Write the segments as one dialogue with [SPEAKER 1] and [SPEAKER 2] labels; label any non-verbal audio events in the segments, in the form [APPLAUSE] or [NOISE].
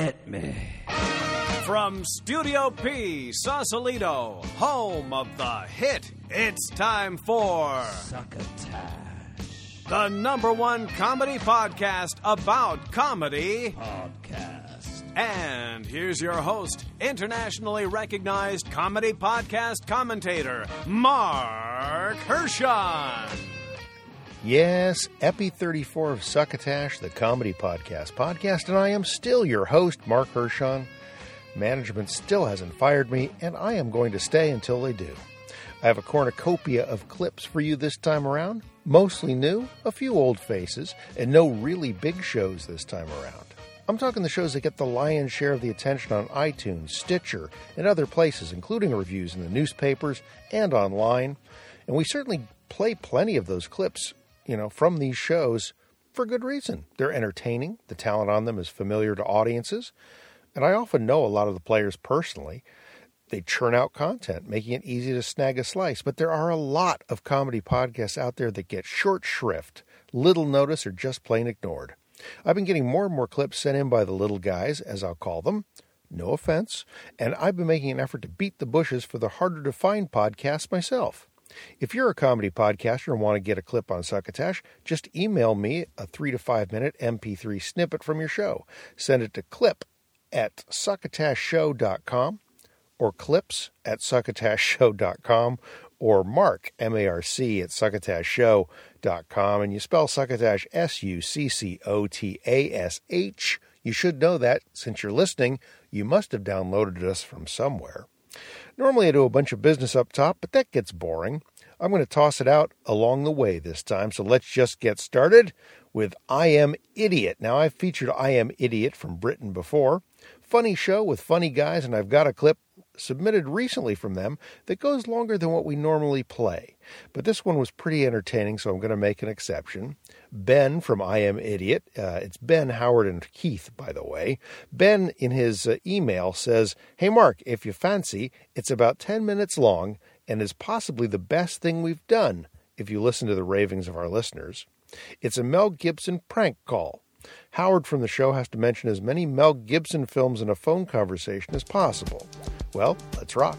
[SPEAKER 1] Hit me.
[SPEAKER 2] From Studio P, Sausalito, home of the hit, it's time for
[SPEAKER 1] Succotash
[SPEAKER 2] the number one comedy podcast about comedy.
[SPEAKER 1] Podcast.
[SPEAKER 2] And here's your host, internationally recognized comedy podcast commentator, Marc Hershon.
[SPEAKER 3] Yes, Epi 34 of Succotash, the comedy podcast podcast, and I am still your host, Marc Hershon. Management still hasn't fired me, and I am going to stay until they do. I have a cornucopia of clips for you this time around, mostly new, a few old faces, and no really big shows this time around. I'm talking the shows that get the lion's share of the attention on iTunes, Stitcher, and other places, including reviews in the newspapers and online. And we certainly play plenty of those clips, you know, from these shows for good reason. They're entertaining, the talent on them is familiar to audiences, and I often know a lot of the players personally. They churn out content, making it easy to snag a slice. But there are a lot of comedy podcasts out there that get short shrift, little notice, or just plain ignored. I've been getting more and more clips sent in by the little guys, as I'll call them. No offense. And I've been making an effort to beat the bushes for the harder to find podcasts myself. If you're a comedy podcaster and want to get a clip on Succotash, just email me a three to five minute MP3 snippet from your show. Send it to clip at succotashshow.com or clips at succotashshow.com or marc, M-A-R-C, at succotashshow.com. And you spell succotash S-U-C-C-O-T-A-S-H. You should know that since you're listening, you must have downloaded us from somewhere. Normally I do a bunch of business up top, but that gets boring. I'm going to toss it out along the way this time, so let's just get started with I Am Idiot. Now, I've featured I Am Idiot from Britain before. Funny show with funny guys, and I've got a clip submitted recently from them that goes longer than what we normally play. But this one was pretty entertaining, so I'm going to make an exception. Ben from I Am Idiot, uh, it's Ben, Howard, and Keith, by the way. Ben, in his uh, email, says, Hey, Marc, if you fancy, it's about 10 minutes long and is possibly the best thing we've done if you listen to the ravings of our listeners. It's a Mel Gibson prank call. Howard from the show has to mention as many Mel Gibson films in a phone conversation as possible. Well, let's rock.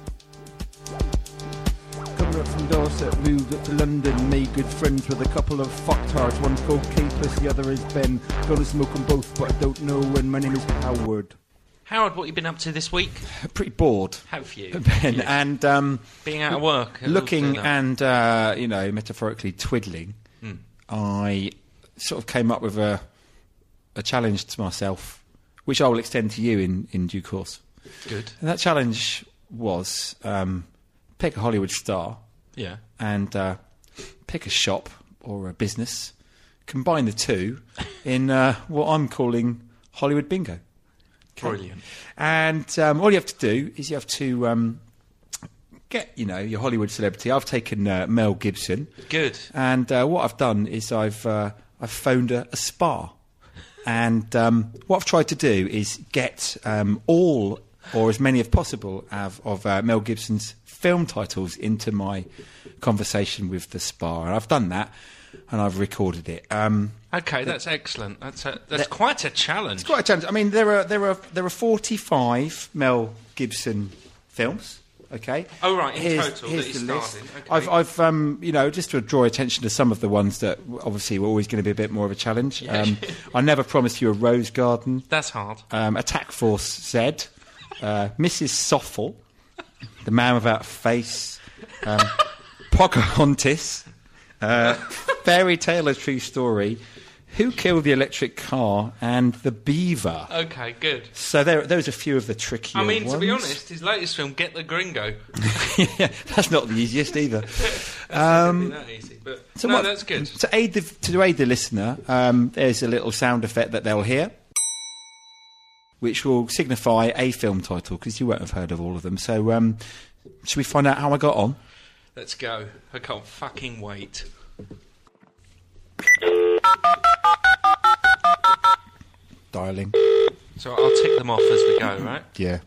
[SPEAKER 4] Coming up from Dorset, moved up to London, made good friends with a couple of fucktards. One's called Capus, the other is Ben. Gonna smoke them both, but I don't know when. My name is Howard.
[SPEAKER 5] Howard, what you been up to this week? [SIGHS]
[SPEAKER 6] pretty bored, How
[SPEAKER 5] Have you? [LAUGHS]
[SPEAKER 6] Ben, and um,
[SPEAKER 5] Being out of work.
[SPEAKER 6] looking and uh, you know metaphorically twiddling.
[SPEAKER 5] Hmm.
[SPEAKER 6] I sort of came up with a a challenge to myself, which I will extend to you in in due course.
[SPEAKER 5] Good.
[SPEAKER 6] And that challenge was um, pick a Hollywood star
[SPEAKER 5] Yeah.
[SPEAKER 6] and uh, pick a shop or a business, combine the two in uh, what I'm calling Hollywood bingo.
[SPEAKER 5] Brilliant.
[SPEAKER 6] And um, all you have to do is you have to um, get, you know, your Hollywood celebrity. I've taken uh, Mel Gibson,
[SPEAKER 5] Good.
[SPEAKER 6] and uh, what I've done is I've uh, I've phoned a, a spa, and um, what I've tried to do is get um, all or as many as possible of, of uh, Mel Gibson's film titles into my conversation with the spa, and I've done that, and I've recorded it. Um,
[SPEAKER 5] Okay, that's excellent. That's a, that's quite a challenge.
[SPEAKER 6] It's quite a challenge. I mean, there are there are there are forty five Mel Gibson films. Okay.
[SPEAKER 5] Oh, right, in
[SPEAKER 6] here's,
[SPEAKER 5] total
[SPEAKER 6] here's
[SPEAKER 5] that
[SPEAKER 6] the list.
[SPEAKER 5] okay.
[SPEAKER 6] I've I've um you know just to draw attention to some of the ones that obviously were always going to be a bit more of a challenge. Um, I never promised you a rose garden.
[SPEAKER 5] That's hard.
[SPEAKER 6] Um, Attack Force Z, uh, Mrs. Soffel, The Man Without a Face, um, Pocahontas, uh, Fairy Tale: A True Story, Who Killed the Electric Car, and The Beaver.
[SPEAKER 5] Okay, good.
[SPEAKER 6] So there, those are a few of the trickier ones
[SPEAKER 5] I mean, to be
[SPEAKER 6] ones.
[SPEAKER 5] honest, his latest film, Get the Gringo, [LAUGHS]
[SPEAKER 6] yeah, that's not the easiest either. [LAUGHS]
[SPEAKER 5] that's
[SPEAKER 6] Um,
[SPEAKER 5] gonna that easy. But no,
[SPEAKER 6] what-
[SPEAKER 5] that's good.
[SPEAKER 6] To aid the to aid the listener, um, there's a little sound effect that they'll hear, which will signify a film title because you won't have heard of all of them. So, um, should we find out how I got on?
[SPEAKER 5] Let's go. I can't fucking wait.
[SPEAKER 6] Dialing.
[SPEAKER 5] So I'll tick them off as we go, right?
[SPEAKER 6] Yeah.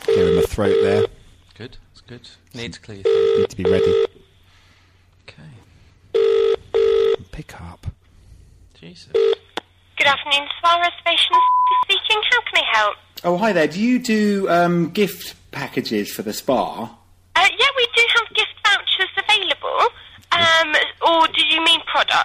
[SPEAKER 6] Clearing my throat there.
[SPEAKER 5] Good. It's good. Need to clear your throat.
[SPEAKER 6] Need to be ready.
[SPEAKER 5] Okay.
[SPEAKER 6] Pick up.
[SPEAKER 5] Jesus.
[SPEAKER 7] Good afternoon, Spa Reservations speaking. How can I help?
[SPEAKER 6] Oh, hi there. Do you do um, gift packages for the spa?
[SPEAKER 7] Uh, yeah, we do have gift vouchers available. Um, or do you mean products?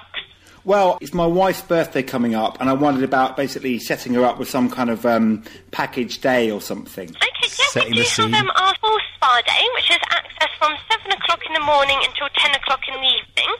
[SPEAKER 6] Well, it's my wife's birthday coming up, and I wondered about basically setting her up with some kind of um, package day or something.
[SPEAKER 7] Okay, yeah,
[SPEAKER 3] Setting
[SPEAKER 7] we do
[SPEAKER 3] the
[SPEAKER 7] have
[SPEAKER 3] scene.
[SPEAKER 7] um, our full spa day, which is access from 7 o'clock in the morning until 10 o'clock in the evening.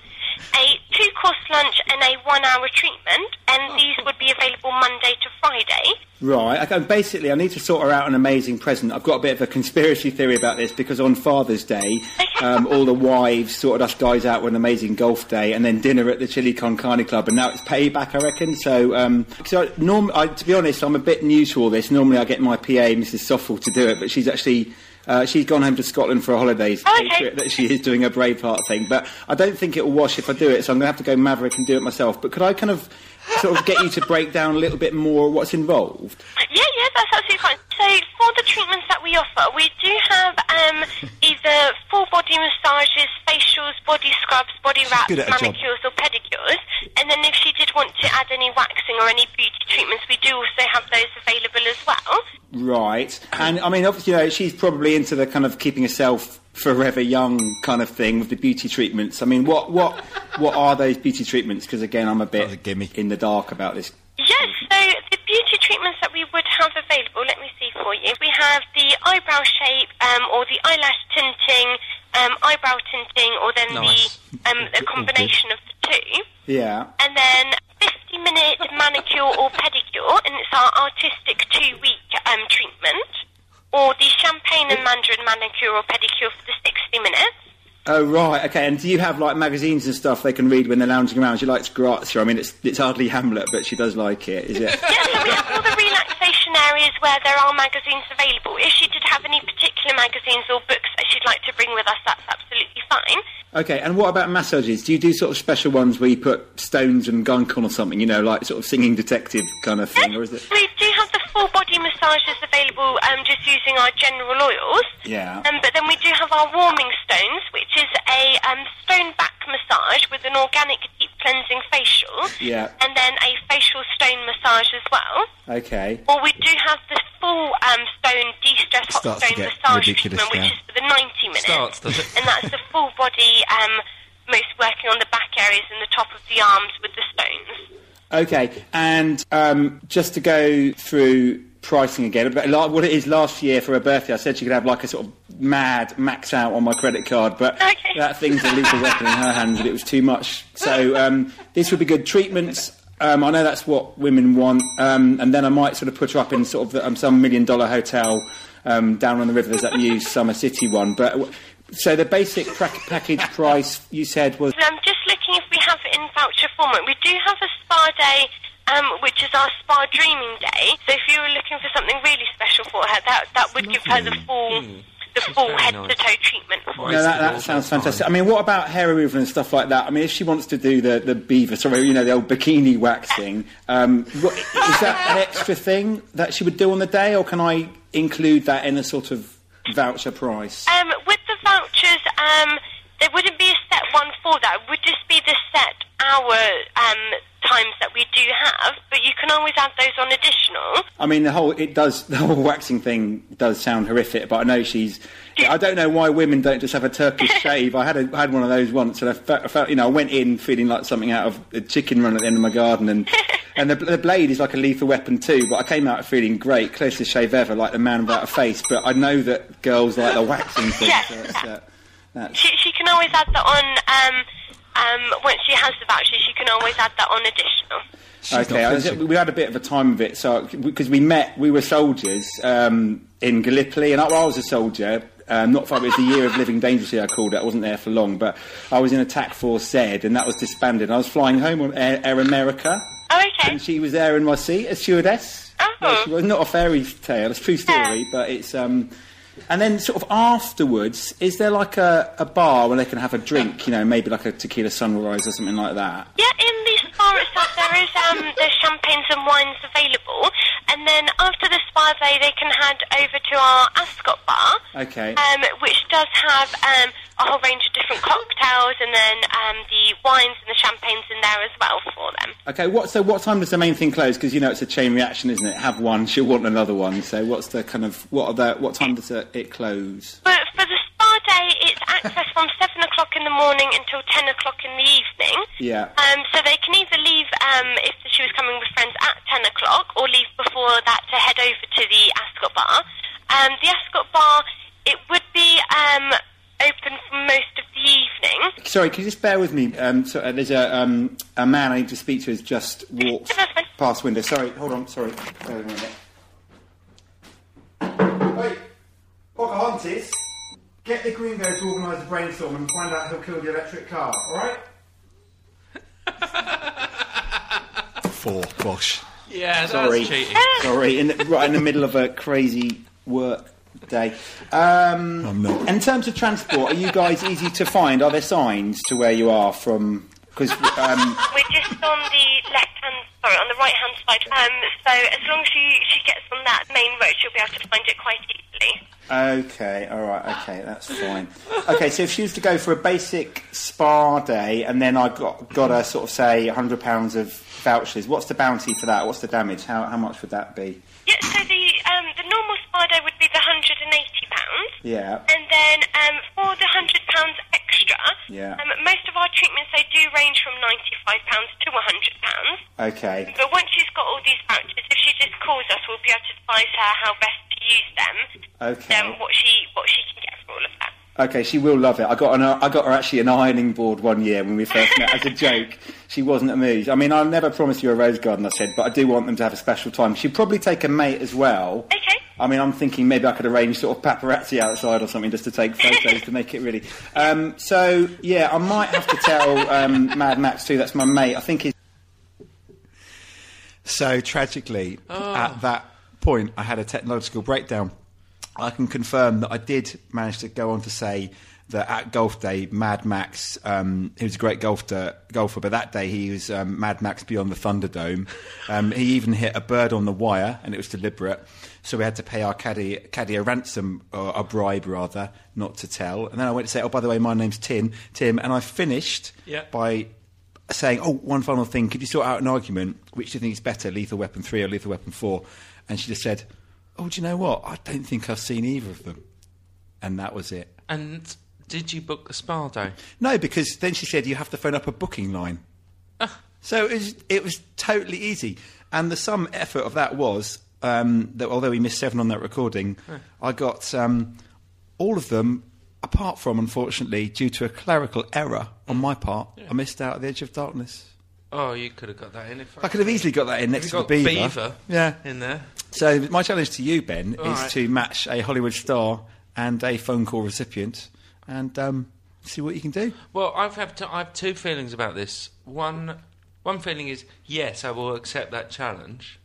[SPEAKER 7] A two-course lunch and a one-hour treatment, and these would be available Monday to Friday.
[SPEAKER 6] Right. Okay, basically, I need to sort her out an amazing present. I've got a bit of a conspiracy theory about this because on Father's Day, um, all the wives sorted us guys out with an amazing golf day and then dinner at the Chili Con Carne Club, and now it's payback, I reckon. So, um, so norm- I, to be honest, I'm a bit new to all this. Normally, I get my PA, Mrs. Soffel, to do it, but she's actually. Uh, she's gone home to Scotland for.
[SPEAKER 7] Oh,
[SPEAKER 6] a
[SPEAKER 7] okay.
[SPEAKER 6] That she is doing a Braveheart thing, but I don't think it will wash if I do it. So I'm going to have to go maverick and do it myself. But could I kind of sort of get you to break down a little bit more what's involved?
[SPEAKER 7] Yeah, yeah, that's absolutely fine. So for the treatments that we offer, we do have um, [LAUGHS] either full body massages, facials, body scrubs, body wraps,
[SPEAKER 3] good job.
[SPEAKER 7] manicures or pedicures. And then if she did want to add any waxing or any beauty treatments, we do also have those available as well.
[SPEAKER 6] Right. And I mean, obviously, you know, she's probably into the kind of keeping herself forever young kind of thing with the beauty treatments. I mean, what what what are those beauty treatments? Because again, I'm a bit
[SPEAKER 3] gimme.
[SPEAKER 6] in the dark about this.
[SPEAKER 7] Yes, so the beauty treatments that we would have available, let me see for you. We have the eyebrow shape um, or the eyelash tinting, um, eyebrow tinting, or then
[SPEAKER 5] Nice.
[SPEAKER 7] the, um, a combination of the two.
[SPEAKER 6] Yeah.
[SPEAKER 7] And then 50 minute manicure or pedicure, and it's our artistic two week um, treatment. Or the champagne and mandarin manicure or pedicure for the 60 minutes.
[SPEAKER 6] Oh right. Okay. And do you have like magazines and stuff they can read when they're lounging around? She likes Grazia. I mean, it's it's hardly Hamlet, but she does like it. Is it? [LAUGHS]
[SPEAKER 7] Yeah, so we have all the relaxation areas where there are magazines available. If she did have any particular magazines or books that she'd like to bring with us, that's absolutely fine.
[SPEAKER 6] Okay, and what about massages? Do you do sort of special ones where you put stones and gunk on or something, you know, like sort of singing detective kind of thing, or is it?
[SPEAKER 7] We do have the full body massages available um, just using our general oils.
[SPEAKER 6] Yeah.
[SPEAKER 7] Um, but then we do have our warming stones, which is a um, stone back massage with an organic deep cleansing facial.
[SPEAKER 6] Yeah.
[SPEAKER 7] And then a facial stone massage as well.
[SPEAKER 6] Okay.
[SPEAKER 7] Or we do have the full um, stone de-stress hot
[SPEAKER 3] Starts to
[SPEAKER 7] stone
[SPEAKER 3] get
[SPEAKER 7] massage
[SPEAKER 3] ridiculous
[SPEAKER 7] treatment, which is for the 90 minutes.
[SPEAKER 5] Starts, does it?
[SPEAKER 7] And that's the full body, um, most working on the back areas and the top of the arms with the stones.
[SPEAKER 6] Okay, and um, just to go through pricing again, but la- what it is last year for her birthday, I said she could have like a sort of mad max out on my credit card, but
[SPEAKER 7] Okay.
[SPEAKER 6] that thing's a lethal weapon in her hands, and it was too much. So um, this would be good treatments. Um, I know that's what women want, um, and then I might sort of put her up in sort of the, um, some million dollar hotel um, down on the river. There's that new Summer City one, but. So the basic pra- package price you said was
[SPEAKER 7] I'm just looking if we have it in voucher format. We do have a spa day, um, which is our spa dreaming day. So if you were looking for something really special for her, that that would give her the full the full head
[SPEAKER 5] nice.
[SPEAKER 7] to toe treatment for
[SPEAKER 5] Right.
[SPEAKER 7] her.
[SPEAKER 6] No, that, that sounds fantastic. I mean, what about hair removal and stuff like that? I mean, if she wants to do the, the beaver, sorry, you know, the old bikini waxing, um, what, is that an extra thing that she would do on the day, or can I include that in a sort of voucher price?
[SPEAKER 7] Um, with the vouchers, um, there wouldn't be a set one for that. It would just be the set hour um, times that we do have, but you can always add those on additional.
[SPEAKER 6] I mean, the whole it does the whole waxing thing does sound horrific, but I know she's. I don't know why women don't just have a Turkish [LAUGHS] shave. I had a, I had one of those once, and I felt, I felt, you know, I went in feeling like something out of a chicken run at the end of my garden, and [LAUGHS] and the, the blade is like a lethal weapon too. But I came out feeling great, closest shave ever, like the man without a face. But I know that girls like the waxing thing.
[SPEAKER 7] Yeah.
[SPEAKER 6] So it's, uh, that's,
[SPEAKER 7] She, she can always add that on. Um, um, once she has the voucher, she can always add that on additional.
[SPEAKER 6] okay, I was- we had a bit of a time of it, so because we met, we were soldiers um, in Gallipoli, and I, I was a soldier. Um, not far, it was the year of living dangerously. I called it. I wasn't there for long, but I was in Attack Force Z, and that was disbanded. I was flying home on Air, Air America,
[SPEAKER 7] Oh, okay.
[SPEAKER 6] and she was there in my seat, a stewardess.
[SPEAKER 7] Oh.
[SPEAKER 6] Well, she was not a fairy tale; it's a true story, but it's. Um, and then, sort of afterwards, is there like a, a bar where they can have a drink? You know, maybe like a tequila sunrise or something like that.
[SPEAKER 7] Yeah, in the itself, there is um, there's champagnes and wines available, and then after the spa day, they can head over to our Ascot bar,
[SPEAKER 6] Okay.
[SPEAKER 7] um, which does have um, a whole range of different cocktails, and then um, the wines and the champagnes in there as well for them.
[SPEAKER 6] Okay, what, so what time does the main thing close? Because you know it's a chain reaction, isn't it? Have one, she'll want another one. So what's the kind of what are the what time does it, it close?
[SPEAKER 7] But for the spa day, it's access from 7 o'clock in the morning until 10 o'clock in the evening.
[SPEAKER 6] Yeah.
[SPEAKER 7] Um, so they can either leave um, if she was coming with friends at 10 o'clock or leave before that to head over to the Ascot Bar. Um, the Ascot Bar, it would be um, open for most of the evening.
[SPEAKER 6] Sorry, can you just bear with me? Um, so, uh, there's a um, a man I need to speak to has just walked
[SPEAKER 7] Yeah, that's
[SPEAKER 6] past window. Sorry, hold on. Sorry, bear with me a minute. Wait, Pocahontas, get the Green Gringo to organise a brainstorm and find out who killed the electric car. All right?
[SPEAKER 3] Four, gosh.
[SPEAKER 5] Yeah,
[SPEAKER 6] Sorry,
[SPEAKER 5] cheating.
[SPEAKER 6] sorry. In the, right in the middle of a crazy work day. Um,
[SPEAKER 3] I'm not.
[SPEAKER 6] In terms of transport, are you guys easy to find? Are there signs to where you are from? Because um,
[SPEAKER 7] We're just on the left hand, sorry, on the right hand side. Um, so as long as she, she gets on that main road, she'll be able to find it quite easily.
[SPEAKER 6] Okay, all right, okay, that's fine. Okay, so if she was to go for a basic spa day, and then I got got her sort of say hundred pounds of vouchers, what's the bounty for that? What's the damage? How how much would that be?
[SPEAKER 7] Yeah, so the um, the normal spa day would be the hundred and eighty pounds,
[SPEAKER 6] Yeah,
[SPEAKER 7] and then um, for the hundred pounds extra,
[SPEAKER 6] Yeah.
[SPEAKER 7] um, most of our treatments they do range from ninety five pounds to hundred pounds.
[SPEAKER 6] okay,
[SPEAKER 7] But once she's got all these vouchers, if she just calls us, we'll be able to advise her how best use them,
[SPEAKER 6] okay,
[SPEAKER 7] what she what she can get for all of that.
[SPEAKER 6] okay. She will love it. I got an, I got her actually an ironing board one year when we first met as a joke. [LAUGHS] She wasn't amused. I mean, I'll never promise you a rose garden. I said, but I do want them to have a special time. She'd probably take a mate as well.
[SPEAKER 7] Okay.
[SPEAKER 6] I mean, I'm thinking maybe I could arrange sort of paparazzi outside or something just to take photos to make it really. Um, so yeah, I might have to tell um, Mad Max too. That's my mate. I think he's.
[SPEAKER 3] So tragically,
[SPEAKER 5] Oh.
[SPEAKER 3] at that point, I had a technological breakdown.
[SPEAKER 6] I can confirm that I did manage to go on to say that at golf day, Mad Max, um, he was a great golfer, golfer, but that day he was um, Mad Max beyond the Thunderdome. Um, he even hit a bird on the wire, and it was deliberate. So we had to pay our caddy, caddy a ransom, or a bribe rather, not to tell. And then I went to say, "Oh, by the way, my name's Tim." Tim, and I finished
[SPEAKER 5] Yeah.
[SPEAKER 6] by saying, "Oh, one final thing. Could you sort out an argument? Which do you think is better, Lethal Weapon three or Lethal Weapon 4? And she just said, "Oh, do you know what? I don't think I've seen either of them." And that was it.
[SPEAKER 5] And did you book the spa day?
[SPEAKER 6] No, because then she said you have to phone up a booking line. So it was, it was totally easy. And the sum effort of that was um, that although we missed seven on that recording, I got um, all of them, apart from, unfortunately, due to a clerical error on my part, I missed out at the edge of darkness.
[SPEAKER 5] Oh, you could have got that in if
[SPEAKER 6] I could have easily got that in next
[SPEAKER 5] You've
[SPEAKER 6] to the beaver.
[SPEAKER 5] beaver
[SPEAKER 6] Yeah.
[SPEAKER 5] in there.
[SPEAKER 6] So my challenge to you, Ben,
[SPEAKER 5] All
[SPEAKER 6] is
[SPEAKER 5] right.
[SPEAKER 6] to match a Hollywood star and a phone call recipient, and um, see what you can do.
[SPEAKER 5] Well, I've have to, I have two feelings about this. One, one feeling is yes, I will accept that challenge,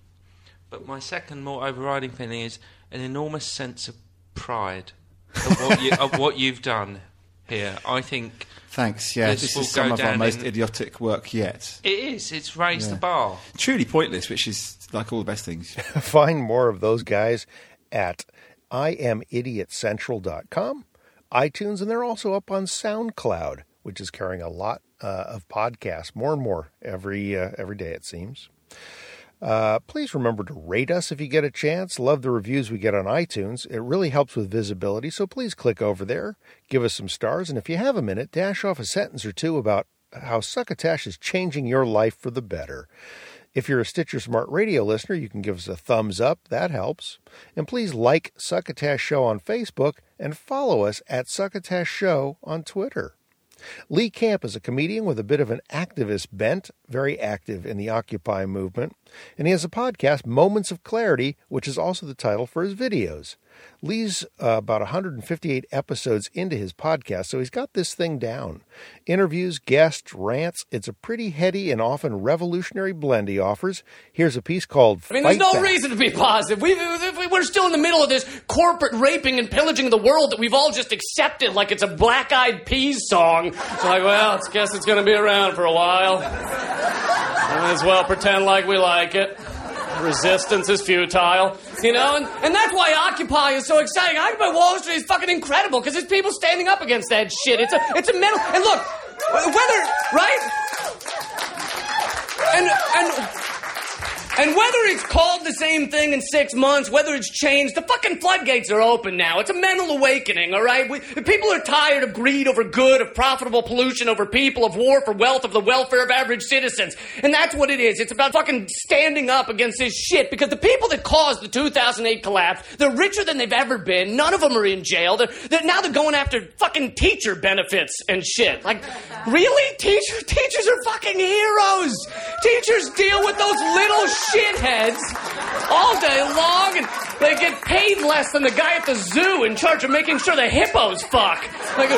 [SPEAKER 5] but my second, more overriding feeling is an enormous sense of pride of what, you, of what you've done here. I think
[SPEAKER 6] Thanks. Yeah,
[SPEAKER 5] This
[SPEAKER 6] this, is some of our most
[SPEAKER 5] in-
[SPEAKER 6] idiotic work yet.
[SPEAKER 5] it is. It's raised
[SPEAKER 6] Yeah.
[SPEAKER 5] the bar.
[SPEAKER 6] Truly pointless, which is like all the best things. [LAUGHS]
[SPEAKER 3] Find more of those guys at IamIdiotCentral.com, iTunes, and they're also up on SoundCloud, which is carrying a lot uh, of podcasts, more and more every uh, every day it seems. Uh, please remember to rate us if you get a chance. Love the reviews we get on iTunes. It really helps with visibility, so please click over there, give us some stars, and if you have a minute, dash off a sentence or two about how Succotash is changing your life for the better. If you're a Stitcher Smart Radio listener, you can give us a thumbs up. That helps. And please like Succotash Show on Facebook and follow us at Succotash Show on Twitter. Lee Camp is a comedian with a bit of an activist bent, very active in the Occupy movement, and he has a podcast, Moments of Clarity, which is also the title for his videos. Lee's uh, about 158 episodes into his podcast, so he's got this thing down. Interviews, guests, rants. It's a pretty heady and often revolutionary blend he offers. Here's a piece called
[SPEAKER 8] I mean, there's no
[SPEAKER 3] Back.
[SPEAKER 8] reason to be positive. We, we, we're still in the middle of this corporate raping and pillaging of the world that we've all just accepted like it's a Black Eyed Peas song. It's like, well, I guess it's going to be around for a while. Might as well pretend like we like it. Resistance is futile, you know, and, and that's why Occupy is so exciting. Occupy Wall Street is fucking incredible because there's people standing up against that shit. It's a it's a mental and look, whether right and and and whether it's called the same thing in six months, whether it's changed, the fucking floodgates are open now. It's a mental awakening, all right? We, people are tired of greed over good, of profitable pollution over people, of war for wealth, of the welfare of average citizens. And that's what it is. It's about fucking standing up against this shit because the people that caused the 2008 collapse, they're richer than they've ever been. None of them are in jail. They're, they're now they're going after fucking teacher benefits and shit. Like, really? Teacher, teachers are fucking heroes. Teachers deal with those little shitheads all day long, and they get paid less than the guy at the zoo in charge of making sure the hippos fuck. Like,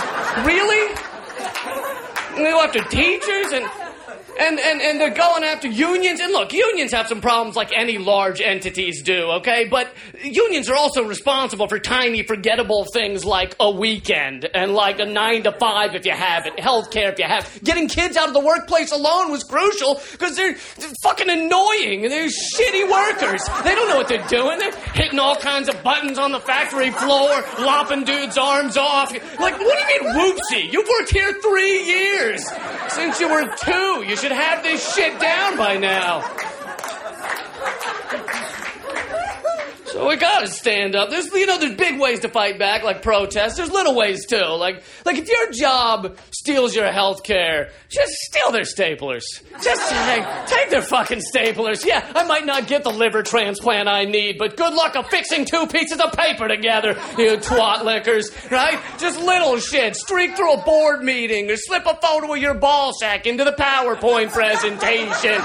[SPEAKER 8] really? And they go after teachers and. And, and, and they're going after unions. And look, unions have some problems like any large entities do, okay? But unions are also responsible for tiny, forgettable things like a weekend and like a nine to five if you have it, healthcare if you have. Getting kids out of the workplace alone was crucial because they're, they're fucking annoying and they're shitty workers. They don't know what they're doing. They're hitting all kinds of buttons on the factory floor, lopping dudes' arms off. Like, what do you mean, whoopsie? You've worked here three years since you were two. You should have this shit down by now. So we gotta stand up. There's, you know, there's big ways to fight back, like protests. There's little ways too. Like, like if your job steals your health care, just steal their staplers. Just take, take their fucking staplers. Yeah, I might not get the liver transplant I need, but good luck affixing two pieces of paper together, you twat lickers, right? Just little shit. Streak through a board meeting or slip a photo of your ball sack into the PowerPoint presentation.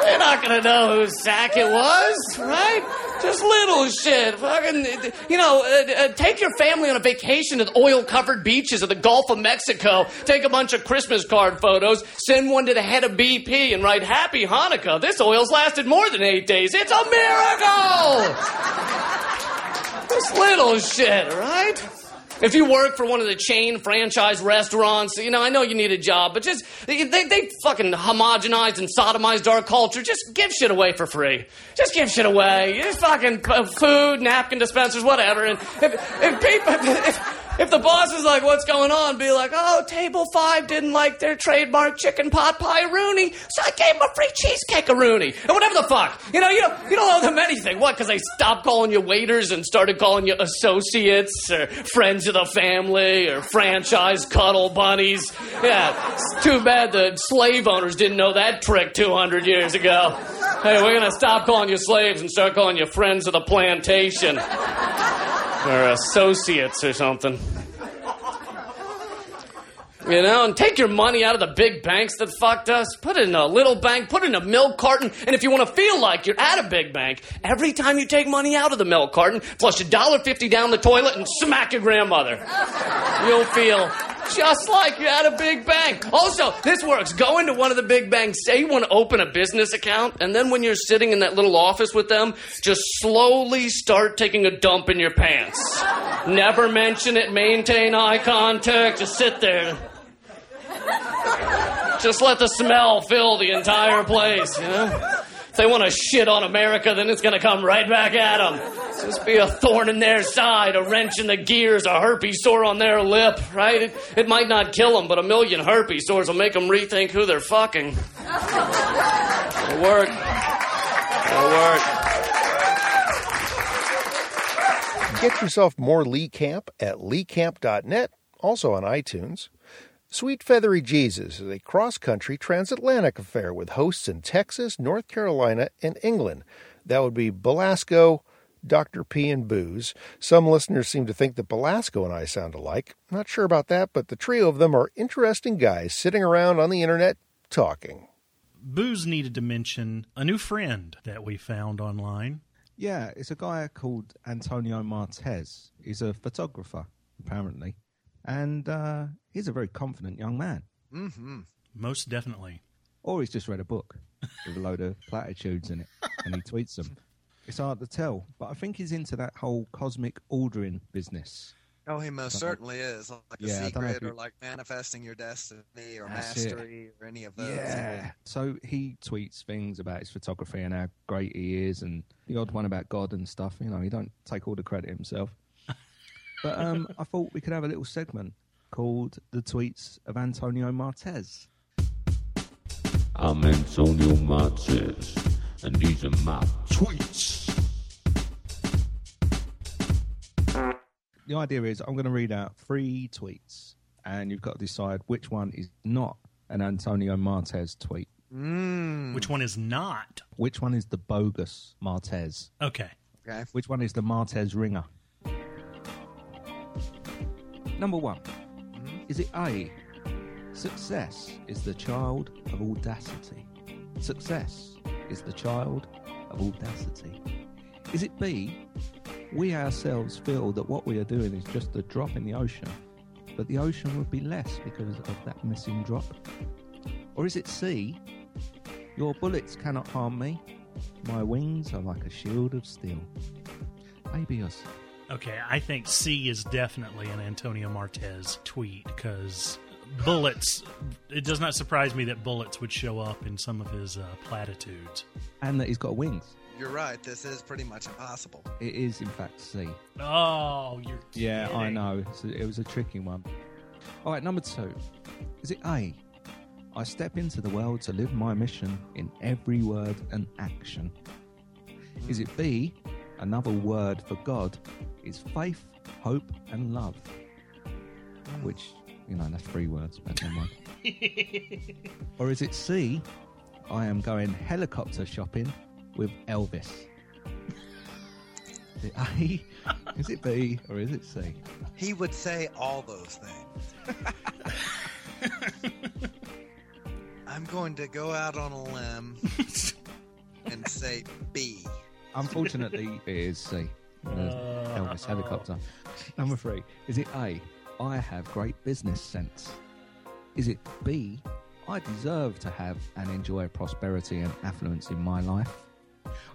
[SPEAKER 8] They're not gonna know whose sack it was, right? Just little shit. Fucking, you know, uh, uh, take your family on a vacation to the oil covered beaches of the Gulf of Mexico. Take a bunch of Christmas card photos, send one to the head of BP, and write Happy Hanukkah. This oil's lasted more than eight days. It's a miracle! [LAUGHS] Just little shit, right? If you work for one of the chain franchise restaurants, you know, I know you need a job, but just, they, they fucking homogenized and sodomized our culture. Just give shit away for free. Just give shit away. Just fucking food, napkin dispensers, whatever. And if, if people, [LAUGHS] if, if the boss is like, what's going on? Be like, oh, table five didn't like their trademark chicken pot pie Rooney, so I gave them a free cheesecake Rooney. And whatever the fuck. You know, you don't, you don't owe them anything. What, because they stopped calling you waiters and started calling you associates or friends of the family or franchise cuddle bunnies? Yeah, it's too bad the slave owners didn't know that trick 200 years ago. Hey, we're going to stop calling you slaves and start calling you friends of the plantation or associates or something. You know, and take your money out of the big banks that fucked us. Put it in a little bank, put it in a milk carton, and if you want to feel like you're at a big bank, every time you take money out of the milk carton, flush a dollar fifty down the toilet and smack your grandmother. You'll feel just like you're at a big bank. Also, this works. Go into one of the big banks, say you want to open a business account, and then when you're sitting in that little office with them, just slowly start taking a dump in your pants. Never mention it, maintain eye contact, just sit there. Just let the smell fill the entire place, you know? If they want to shit on America, then it's going to come right back at them. Just be a thorn in their side, a wrench in the gears, a herpes sore on their lip, right? It, it might not kill them, but a million herpes sores will make them rethink who they're fucking. It'll work. It'll work.
[SPEAKER 3] Get yourself more Lee Camp at leecamp.net, also on iTunes. Sweet Feathery Jesus is a cross country transatlantic affair with hosts in Texas, North Carolina, and England. That would be Belasco, Dr. P, and Booze. Some listeners seem to think that Belasco and I sound alike. Not sure about that, but the trio of them are interesting guys sitting around on the internet talking.
[SPEAKER 9] Booze needed to mention a new friend that we found online.
[SPEAKER 10] Yeah, it's a guy called Antonio Martez. He's a photographer, apparently. And uh, he's a very confident young man.
[SPEAKER 9] Mm-hmm. Most definitely.
[SPEAKER 10] Or he's just read a book with a load of [LAUGHS] platitudes in it and he tweets them. It's hard to tell, but I think he's into that whole cosmic ordering business.
[SPEAKER 11] Oh, he most
[SPEAKER 10] Don't know.
[SPEAKER 11] certainly is. Like a
[SPEAKER 10] Yeah, I don't know if
[SPEAKER 11] secret or like manifesting your destiny or
[SPEAKER 10] That's it.
[SPEAKER 11] mastery or any of those.
[SPEAKER 10] Yeah. So he tweets things about his photography and how great he is, and the odd one about God and stuff. You know, he don't take all the credit himself. But um, [LAUGHS] I thought we could have a little segment called The Tweets of Antonio Martez.
[SPEAKER 12] I'm Antonio Martez, and these are my tweets.
[SPEAKER 10] The idea is I'm going to read out three tweets, and you've got to decide which one is not an Antonio Martez tweet.
[SPEAKER 9] Which one is not?
[SPEAKER 10] Which one is the bogus Martez?
[SPEAKER 9] Okay.
[SPEAKER 11] Okay.
[SPEAKER 10] Which one is the Martez ringer? Number one. Hmm? Is it A? Success is the child of audacity. Success is the child of audacity. Is it B? We ourselves feel that what we are doing is just a drop in the ocean, but the ocean would be less because of that missing drop. Or is it C? Your bullets cannot harm me. My wings are like a shield of steel. Maybe us.
[SPEAKER 9] Okay, I think C is definitely an Antonio Martez tweet because bullets. It does not surprise me that bullets would show up in some of his uh, platitudes.
[SPEAKER 10] And that he's got wings.
[SPEAKER 11] You're right. This is pretty much impossible.
[SPEAKER 10] It is, in fact, C.
[SPEAKER 9] Oh, you're
[SPEAKER 10] Yeah, I know. It's a- it was a tricky one. All right, number two. Is it A? I step into the world to live my mission in every word and action. Is it B? Another word for God is faith, hope, and love. Hmm. Which, you know, that's three words, but never [LAUGHS] or is it C? I am going helicopter shopping with Elvis. Is it A? [LAUGHS] Is it B? Or is it C?
[SPEAKER 11] He would say all those things. [LAUGHS] I'm going to go out on a limb and say B.
[SPEAKER 10] Unfortunately, [LAUGHS] it is C. Uh, Elvis helicopter. Number three. Is it A? I have great business sense. Is it B? I deserve to have and enjoy prosperity and affluence in my life.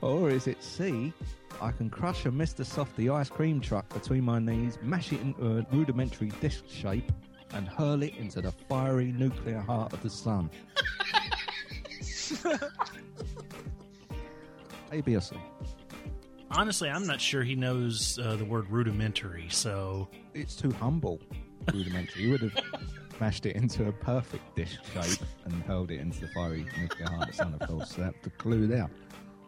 [SPEAKER 10] Or is it C? I can crush a Mr. Softy ice cream truck between my knees, mash it into a rudimentary disc shape, and hurl it into the fiery nuclear heart of the sun. [LAUGHS] A, B, or C?
[SPEAKER 9] Honestly, I'm not sure he knows uh, the word rudimentary, so
[SPEAKER 10] It's too humble. Rudimentary. You would have mashed it into a perfect dish shape and hurled it into the fiery nuclear heart of the sun, of course. So that's the clue there.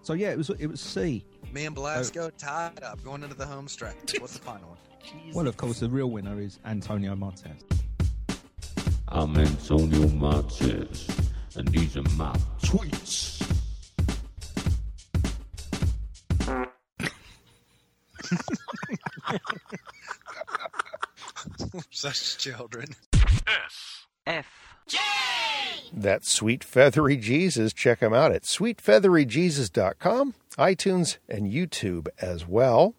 [SPEAKER 10] So yeah, it was it was C.
[SPEAKER 11] Me and Belasco tied up going into the home stretch. What's the final one? [LAUGHS]
[SPEAKER 10] Well, of course, the real winner is Antonio Martez.
[SPEAKER 12] I'm Antonio Martez, and these are my tweets.
[SPEAKER 11] Such children.
[SPEAKER 13] F.
[SPEAKER 3] That Sweet Feathery Jesus. Check him out at sweetfeatheryjesus.com, iTunes, and YouTube as well.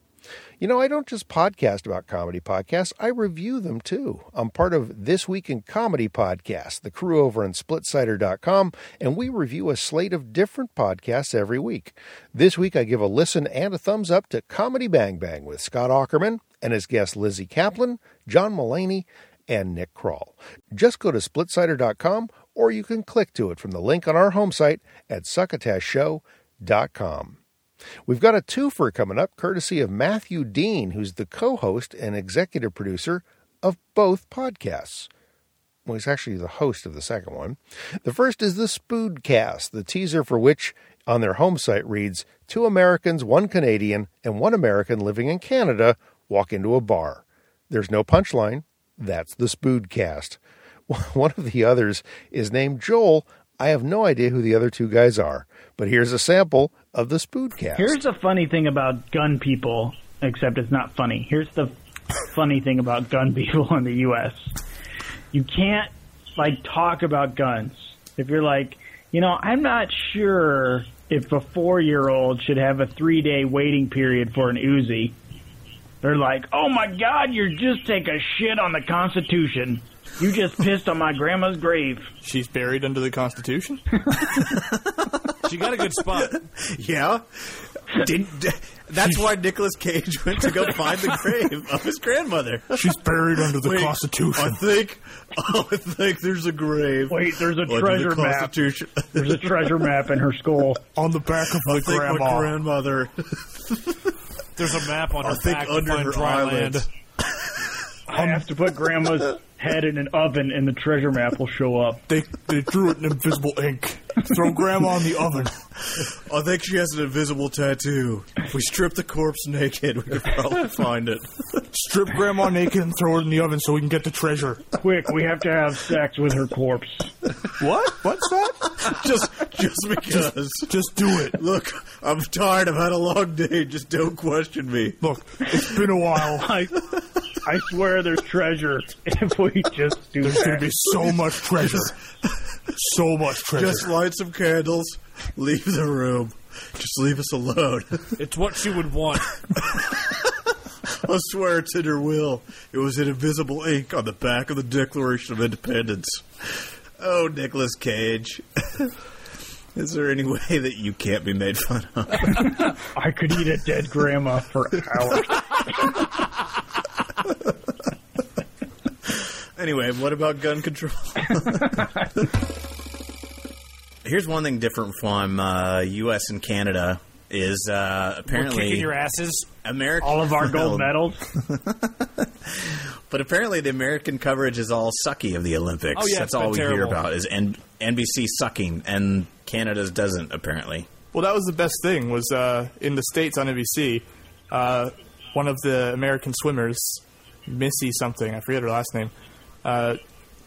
[SPEAKER 3] You know, I don't just podcast about comedy podcasts, I review them too. I'm part of This Week in Comedy podcast, the crew over on splitsider.com, and we review a slate of different podcasts every week. This week, I give a listen and a thumbs up to Comedy Bang Bang with Scott Aukerman and his guests Lizzy Caplan, John Mulaney, and Nick Kroll. Just go to splitsider.com or you can click to it from the link on our home site at succotashshow.com. We've got a twofer coming up, courtesy of Matthew Dean, who's the co host and executive producer of both podcasts. Well, he's actually the host of the second one. The first is the Spoodcast, the teaser for which on their home site reads Two Americans, one Canadian, and one American living in Canada walk into a bar. There's no punchline. That's the Spoodcast. [LAUGHS] One of the others is named Joel. I have no idea who the other two guys are, but here's a sample of the Spoodcast.
[SPEAKER 14] Here's the funny thing about gun people, except it's not funny. Here's the funny thing about gun people in the U.S. You can't like talk about guns if you're like, you know, I'm not sure if a four year old should have a three day waiting period for an Uzi. They're like, oh my God, you're just take a shit on the Constitution. You just pissed on my grandma's grave.
[SPEAKER 15] She's buried under the Constitution. [LAUGHS]
[SPEAKER 2] She got a good spot.
[SPEAKER 15] yeah. Didn't, that's why Nicolas Cage went to go find the grave of his grandmother.
[SPEAKER 9] She's buried under the
[SPEAKER 15] Wait,
[SPEAKER 9] Constitution.
[SPEAKER 15] I think. Oh, I think there's a grave.
[SPEAKER 14] Wait, there's a treasure
[SPEAKER 15] the
[SPEAKER 14] map. There's a treasure map in her skull.
[SPEAKER 9] On the back of
[SPEAKER 15] I
[SPEAKER 9] my
[SPEAKER 15] think
[SPEAKER 9] grandma.
[SPEAKER 15] my grandmother.
[SPEAKER 2] There's a map on
[SPEAKER 15] I
[SPEAKER 2] her
[SPEAKER 15] think
[SPEAKER 2] back to find
[SPEAKER 15] her
[SPEAKER 2] dry
[SPEAKER 15] eyelids.
[SPEAKER 2] land.
[SPEAKER 14] I have to put Grandma's head in an oven, and the treasure map will show up.
[SPEAKER 16] They they drew it in invisible ink. Throw Grandma in the oven. [LAUGHS]
[SPEAKER 15] I think she has an invisible tattoo. If we strip the corpse naked, we could probably find it.
[SPEAKER 16] Strip Grandma naked and throw it in the oven so we can get the treasure.
[SPEAKER 14] Quick, we have to have sex with her corpse.
[SPEAKER 16] What? What's that?
[SPEAKER 15] just just because.
[SPEAKER 16] Just do it.
[SPEAKER 15] Look, I'm tired. I've had a long day. Just don't question me.
[SPEAKER 16] Look, it's been a while.
[SPEAKER 14] I, I swear there's treasure if we just do
[SPEAKER 16] There's
[SPEAKER 14] that.
[SPEAKER 16] going to be so much treasure. So much treasure.
[SPEAKER 15] Just light some candles. Leave the room. Just leave us alone.
[SPEAKER 17] It's what she would want. [LAUGHS]
[SPEAKER 15] I swear it's in her will. It was in invisible ink on the back of the Declaration of Independence. Oh, Nicolas Cage. Is there any way that you can't be made fun of? [LAUGHS]
[SPEAKER 14] I could eat a dead grandma for hours. [LAUGHS]
[SPEAKER 15] Anyway, what about gun control? Here's one thing different from uh, U.S. and Canada is uh, apparently
[SPEAKER 17] We're kicking your asses.
[SPEAKER 15] American
[SPEAKER 14] All of our gold medals. [LAUGHS]
[SPEAKER 15] But apparently, the American coverage is all sucky of the Olympics.
[SPEAKER 17] Oh, yeah,
[SPEAKER 15] That's all we hear about is N- NBC sucking, and Canada's doesn't apparently.
[SPEAKER 16] Well, that was the best thing. Was uh, in the states on NBC, uh, one of the American swimmers, Missy something, I forget her last name. Uh,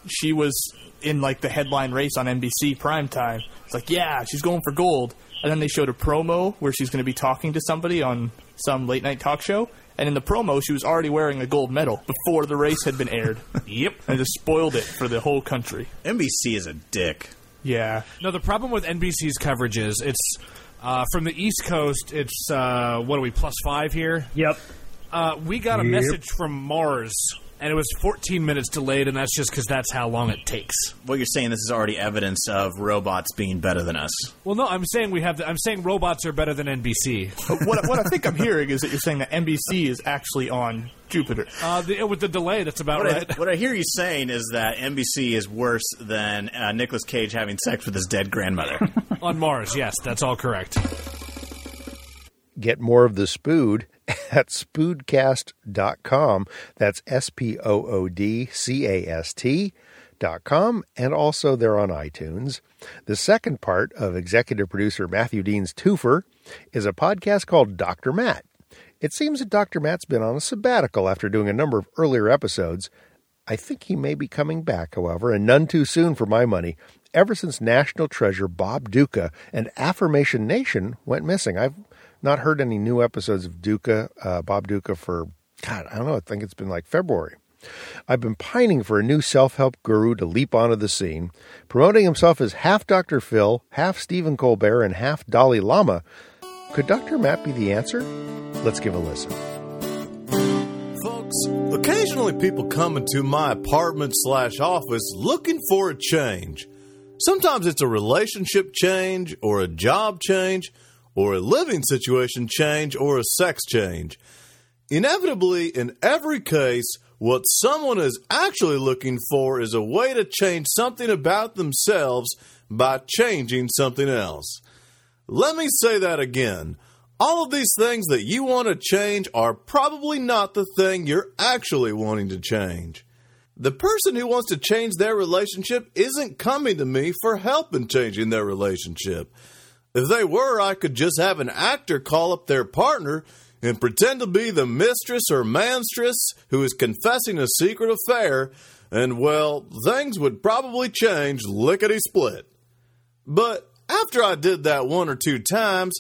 [SPEAKER 16] she was in like the headline race on NBC prime time. It's like, yeah, she's going for gold. And then they showed a promo where she's going to be talking to somebody on some late night talk show. And in the promo, she was already wearing a gold medal before the race had been aired. [LAUGHS]
[SPEAKER 17] yep.
[SPEAKER 16] And just spoiled it for the whole country.
[SPEAKER 15] NBC is a dick.
[SPEAKER 16] Yeah.
[SPEAKER 17] No, the problem with NBC's coverage is it's uh, from the East Coast. It's uh, what are we plus five here?
[SPEAKER 14] Yep.
[SPEAKER 17] Uh, we got a
[SPEAKER 14] Yep.
[SPEAKER 17] message from Mars, and it was 14 minutes delayed, and that's just because that's how long it takes.
[SPEAKER 15] What you're saying, this is already evidence of robots being better than us.
[SPEAKER 17] Well, no, I'm saying we have. The, I'm saying robots are better than NBC. [LAUGHS]
[SPEAKER 16] What, what I think I'm hearing is that you're saying that NBC is actually on Jupiter.
[SPEAKER 17] Uh, the, with the delay, that's about
[SPEAKER 15] What,
[SPEAKER 17] right.
[SPEAKER 15] I, what I hear you saying is that NBC is worse than uh, Nicolas Cage having sex with his dead grandmother. [LAUGHS]
[SPEAKER 17] On Mars, yes, that's all correct.
[SPEAKER 3] Get more of the Spood [LAUGHS] at spoodcast.com. That's S P O O D C A S T dot com, and also they're on iTunes. The second part of executive producer Matthew Dean's Twofer is a podcast called Dr. Matt. It seems that Dr. Matt's been on a sabbatical after doing a number of earlier episodes. I think he may be coming back, however, and none too soon for my money. Ever since National Treasure Bob Ducca and Affirmation Nation went missing, I've not heard any new episodes of Ducca, uh, Bob Ducca for, God, I don't know, I think it's been like February. I've been pining for a new self help guru to leap onto the scene, promoting himself as half Dr. Phil, half Stephen Colbert, and half Dalai Lama. Could Dr. Matt be the answer? Let's give a listen.
[SPEAKER 18] Folks, occasionally people come into my apartment slash office looking for a change. Sometimes it's a relationship change, or a job change, or a living situation change, or a sex change. Inevitably, in every case, what someone is actually looking for is a way to change something about themselves by changing something else. Let me say that again. All of these things that you want to change are probably not the thing you're actually wanting to change. The person who wants to change their relationship isn't coming to me for help in changing their relationship. If they were, I could just have an actor call up their partner and pretend to be the mistress or manstress who is confessing a secret affair, and well, things would probably change lickety split. But after I did that one or two times,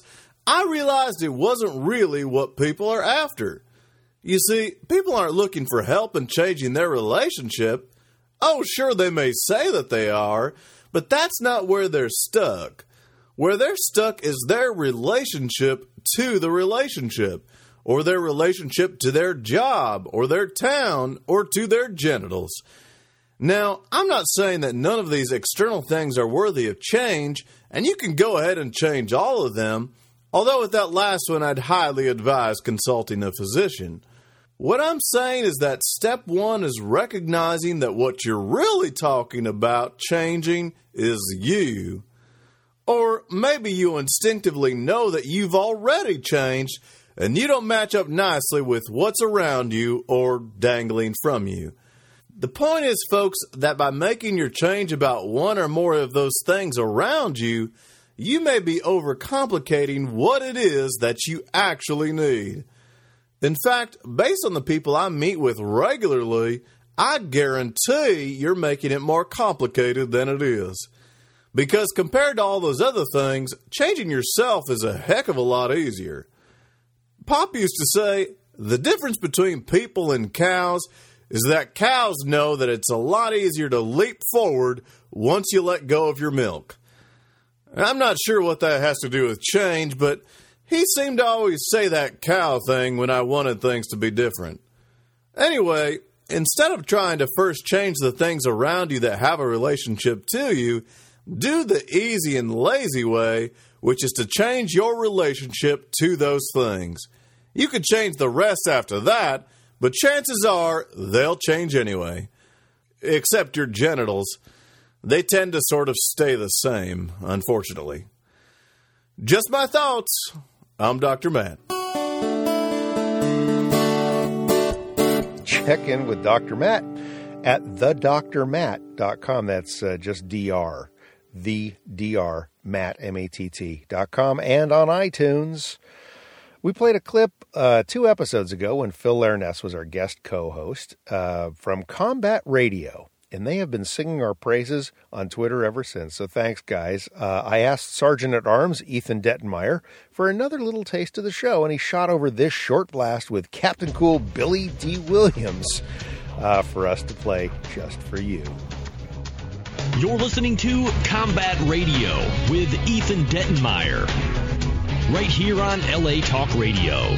[SPEAKER 18] I realized it wasn't really what people are after. You see, people aren't looking for help in changing their relationship. Oh, sure, they may say that they are, but that's not where they're stuck. Where they're stuck is their relationship to the relationship, or their relationship to their job, or their town, or to their genitals. Now, I'm not saying that none of these external things are worthy of change, and you can go ahead and change all of them, although with that last one, I'd highly advise consulting a physician. What I'm saying is that step one is recognizing that what you're really talking about changing is you. Or maybe you instinctively know that you've already changed, and you don't match up nicely with what's around you or dangling from you. The point is, folks, that by making your change about one or more of those things around you, you may be overcomplicating what it is that you actually need. In fact, based on the people I meet with regularly, I guarantee you're making it more complicated than it is. Because compared to all those other things, changing yourself is a heck of a lot easier. Pop used to say the difference between people and cows is that cows know that it's a lot easier to leap forward once you let go of your milk. I'm not sure what that has to do with change, but he seemed to always say that cow thing when I wanted things to be different. Anyway, instead of trying to first change the things around you that have a relationship to you, do the easy and lazy way, which is to change your relationship to those things. You could change the rest after that, but chances are they'll change anyway. Except your genitals. They tend to sort of stay the same, unfortunately. Just my thoughts. I'm Dr. Matt.
[SPEAKER 3] Check in with Dr. Matt at thedrmatt.com. That's uh, just DR. The DR Matt, M-A-T-T dot com and on iTunes. We played a clip uh, two episodes ago when Phil Larness was our guest co-host uh, from Combat Radio and they have been singing our praises on Twitter ever since. So thanks, guys. Uh, I asked Sergeant at Arms Ethan Dettenmeyer for another little taste of the show, and he shot over this short blast with Captain Cool Billy Dee Williams uh, for us to play just for you.
[SPEAKER 19] You're listening to Combat Radio with Ethan Dettenmeyer, right here on LA Talk Radio.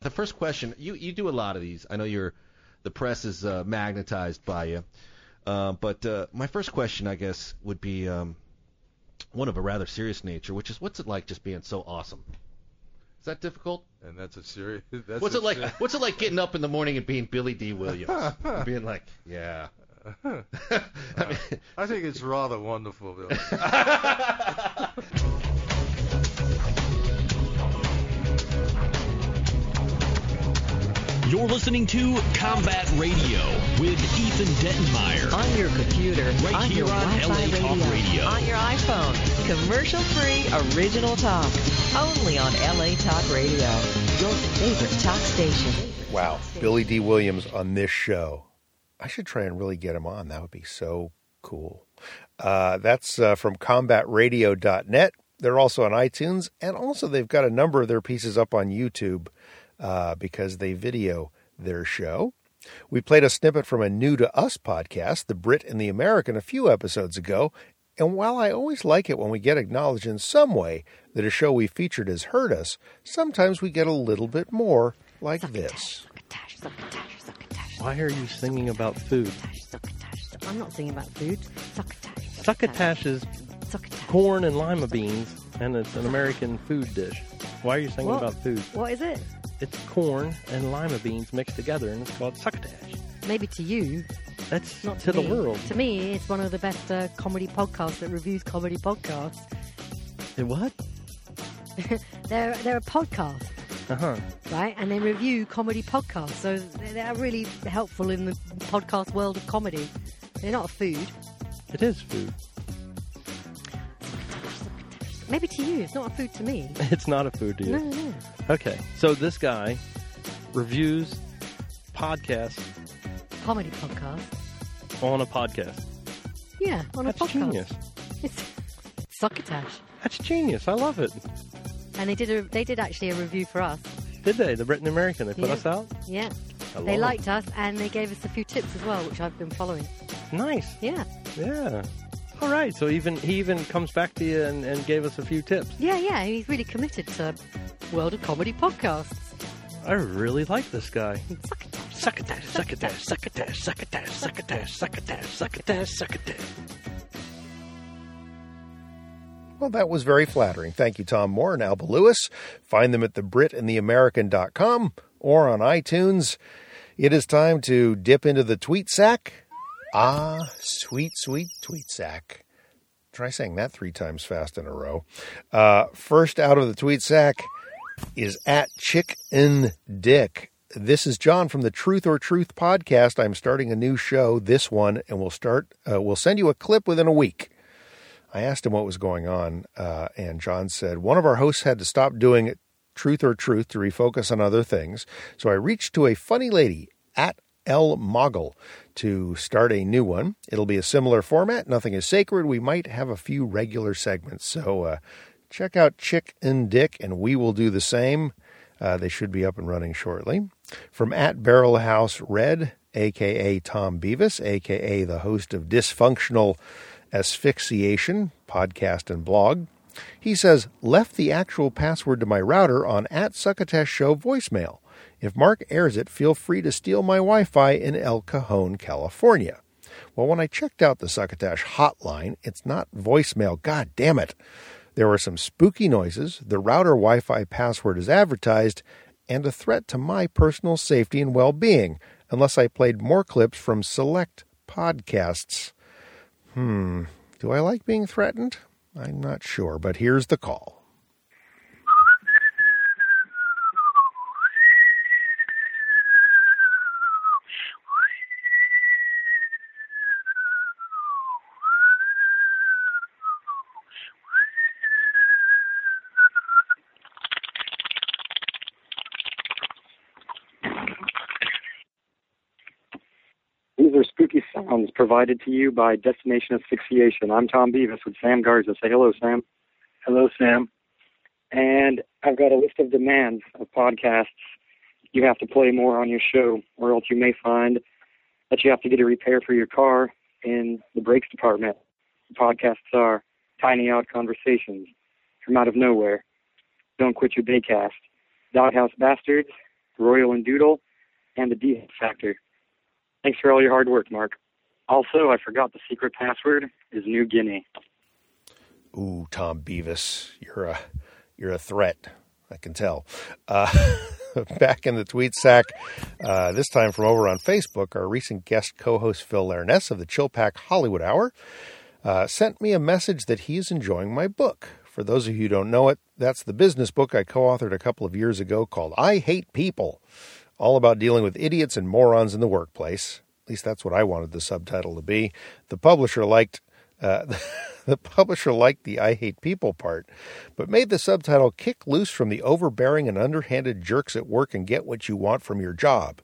[SPEAKER 20] The first question you you do a lot of these. I know you're the press is uh, magnetized by you. Uh, but uh, my first question, I guess, would be um, one of a rather serious nature, which is what's it like just being so awesome? Is that difficult?
[SPEAKER 21] And that's a serious. [LAUGHS] That's
[SPEAKER 20] what's
[SPEAKER 21] a
[SPEAKER 20] it like?
[SPEAKER 21] ser-
[SPEAKER 20] What's it like getting up in the morning and being Billy Dee Williams, [LAUGHS] and being like, yeah.
[SPEAKER 21] I think it's rather wonderful, Bill.
[SPEAKER 19] You're listening to Combat Radio with Ethan Dettenmeyer.
[SPEAKER 22] On your computer,
[SPEAKER 19] Right
[SPEAKER 22] on
[SPEAKER 19] here
[SPEAKER 22] your
[SPEAKER 19] on
[SPEAKER 22] Wi-Fi
[SPEAKER 19] LA Talk Radio.
[SPEAKER 22] on your iPhone. Commercial-free, original talk. Only on LA Talk Radio. Your favorite talk station.
[SPEAKER 3] Wow, Billy Dee Williams on this show. I should try and really get him on. That would be so cool. Uh, that's uh, from combatradio.net. They're also on iTunes, and also they've got a number of their pieces up on YouTube uh, because they video their show. We played a snippet from a New to Us podcast, The Brit and the American, a few episodes ago. And while I always like it when we get acknowledged in some way that a show we featured has hurt us, sometimes we get a little bit more like this.
[SPEAKER 23] Why are you singing about food?
[SPEAKER 22] I'm not singing about food. Succotash.
[SPEAKER 23] Succotash is corn and lima beans, and it's an American food dish. Why are you singing
[SPEAKER 22] What?
[SPEAKER 23] about food?
[SPEAKER 22] What is it?
[SPEAKER 23] It's corn and lima beans mixed together, and it's called succotash.
[SPEAKER 22] Maybe to you.
[SPEAKER 23] That's
[SPEAKER 22] Not
[SPEAKER 23] to the world.
[SPEAKER 22] To me, it's one of the best uh, comedy podcasts that reviews comedy podcasts.
[SPEAKER 23] It what? [LAUGHS]
[SPEAKER 22] they're they're a podcast,
[SPEAKER 23] Uh huh.
[SPEAKER 22] right? And they review comedy podcasts, so they- they're really helpful in the podcast world of comedy. They're not a food.
[SPEAKER 23] It is food.
[SPEAKER 22] Maybe to you, it's not a food to me. [LAUGHS]
[SPEAKER 23] It's not a food to you.
[SPEAKER 22] No, no.
[SPEAKER 23] Okay, so this guy reviews podcasts
[SPEAKER 22] Comedy podcast.
[SPEAKER 23] on a podcast.
[SPEAKER 22] Yeah, on
[SPEAKER 23] That's
[SPEAKER 22] a podcast.
[SPEAKER 23] genius.
[SPEAKER 22] It's [LAUGHS] succotash.
[SPEAKER 23] That's genius. I love it.
[SPEAKER 22] And they did a they did actually a review for us.
[SPEAKER 23] Did they? The Brit and American. They put
[SPEAKER 22] Yeah.
[SPEAKER 23] us out.
[SPEAKER 22] Yeah. They
[SPEAKER 23] love
[SPEAKER 22] liked us and they gave us a few tips as well, which I've been following.
[SPEAKER 23] Nice.
[SPEAKER 22] Yeah.
[SPEAKER 23] Yeah. All right. So even he even comes back to you and, and gave us a few tips.
[SPEAKER 22] Yeah, yeah. He's really committed to World of Comedy podcasts.
[SPEAKER 23] I really like this guy. Succotash, succotash, succotash, succotash, succotash, succotash, succotash, succotash.
[SPEAKER 3] Well, that was very flattering. Thank you, Tom Moore and Alba Lewis. Find them at thebritandtheamerican.com or on iTunes. It is time to dip into the tweet sack. Ah, sweet, sweet tweet sack. Try saying that three times fast in a row. Uh, first out of the tweet sack, is at Chick and Dick. This is John from the Truth or Truth podcast. I'm starting a new show, this one, and we'll start. Uh, we'll send you a clip within a week. I asked him what was going on, uh, and John said one of our hosts had to stop doing Truth or Truth to refocus on other things. So I reached to a funny lady at L Moggle to start a new one. It'll be a similar format. Nothing is sacred. We might have a few regular segments. So uh, check out Chick and Dick, and we will do the same. Uh, they should be up and running shortly. From at Barrel House Red, aka Tom Beavis, aka the host of Dysfunctional Asphyxiation podcast and blog. He says, left the actual password to my router on at Succotash Show voicemail. If Marc airs it, feel free to steal my Wi Fi in El Cajon, California. Well, when I checked out the Succotash hotline, it's not voicemail. God damn it. There were some spooky noises, the router Wi Fi password is advertised, and a threat to my personal safety and well being, unless I played more clips from select podcasts. Hmm, do I like being threatened? I'm not sure, but here's the call.
[SPEAKER 24] These are spooky sounds provided to you by Destination Asphyxiation. I'm Tom Beavis with Sam Garza. Say hello, Sam. Hello, Sam. And I've got a list of demands of podcasts you have to play more on your show, or else you may find that you have to get a repair for your car in the brakes department. The podcasts are Tiny Odd Conversations, From Out of Nowhere, Don't Quit Your Daycast, Doghouse Bastards, Royal and Doodle, and The D Factor. Thanks for all your hard work, Marc. Also, I forgot the secret password is New Guinea.
[SPEAKER 3] Ooh, Tom Beavis, you're a you're a threat. I can tell. Uh, [LAUGHS] back in the tweet sack, uh, this time from over on Facebook, our recent guest co-host Phil Larness of the Chill Pack Hollywood Hour uh, sent me a message that he is enjoying my book. For those of you who don't know it, that's the business book I co-authored a couple of years ago called "I Hate People." all about dealing with idiots and morons in the workplace. At least that's what I wanted the subtitle to be. The publisher liked uh, [LAUGHS] the publisher liked the "I hate people" part, but made the subtitle "Kick loose from the overbearing and underhanded jerks at work and get what you want from your job."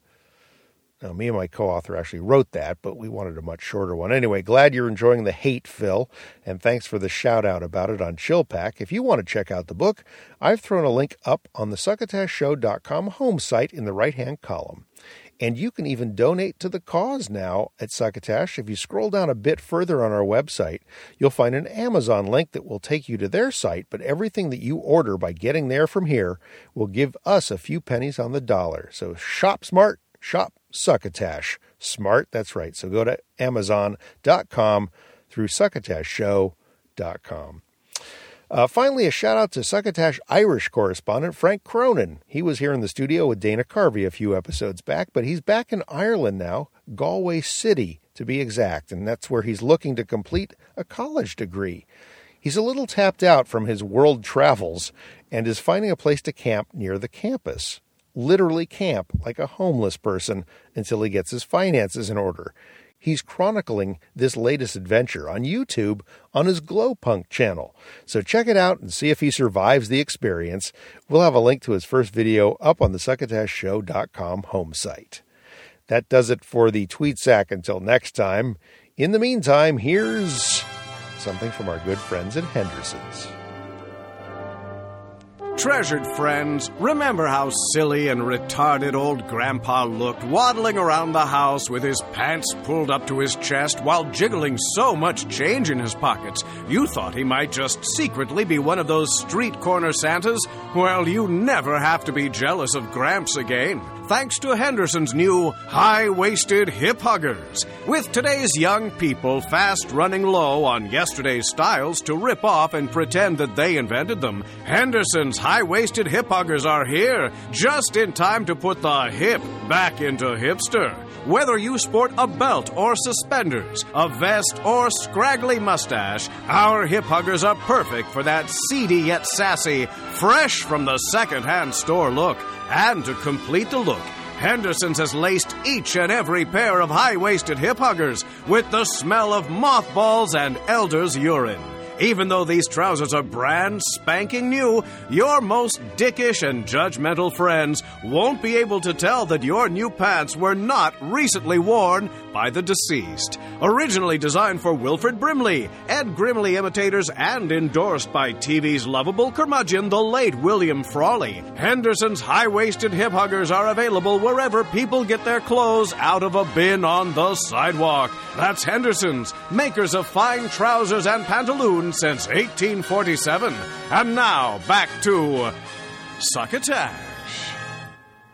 [SPEAKER 3] Now, me and my co-author actually wrote that, but we wanted a much shorter one. Anyway, glad you're enjoying the hate, Phil, and thanks for the shout out about it on Chillpack. If you want to check out the book, I've thrown a link up on the succotashshow.com home site in the right-hand column. And you can even donate to the cause now at Succotash. If you scroll down a bit further on our website, you'll find an Amazon link that will take you to their site, but everything that you order by getting there from here will give us a few pennies on the dollar. So shop smart, shop Succotash. Smart, that's right. So go to Amazon.com through SuccotashShow.com. Uh, finally, a shout out to Succotash Irish correspondent Frank Cronin. He was here in the studio with Dana Carvey a few episodes back, but he's back in Ireland now, Galway City to be exact, and that's where he's looking to complete a college degree. He's a little tapped out from his world travels and is finding a place to camp near the campus literally camp like a homeless person until he gets his finances in order. He's chronicling this latest adventure on YouTube on his Glowpunk channel. So check it out and see if he survives the experience. We'll have a link to his first video up on the succotashshow.com home site. That does it for the tweet sack until next time. In the meantime, here's something from our good friends at Henderson's.
[SPEAKER 2] Treasured friends, remember how silly and retarded old Grandpa looked waddling around the house with his pants pulled up to his chest while jiggling so much change in his pockets? You thought he might just secretly be one of those street corner Santas? Well, you never have to be jealous of Gramps again. Thanks to Henderson's new high waisted hip huggers. With today's young people fast running low on yesterday's styles to rip off and pretend that they invented them, Henderson's high waisted hip huggers are here, just in time to put the hip back into hipster. Whether you sport a belt or suspenders, a vest or scraggly mustache, our hip huggers are perfect for that seedy yet sassy, fresh from the secondhand store look. And to complete the look, Henderson's has laced each and every pair of high waisted hip huggers with the smell of mothballs and elder's urine. Even though these trousers are brand spanking new, your most dickish and judgmental friends won't be able to tell that your new pants were not recently worn by the deceased. Originally designed for Wilford Brimley, Ed Grimley imitators, and endorsed by TV's lovable curmudgeon, the late William Frawley, Henderson's high waisted hip huggers are available wherever people get their clothes out of a bin on the sidewalk. That's Henderson's, makers of fine trousers and pantaloons since 1847. And now, back to Succotash.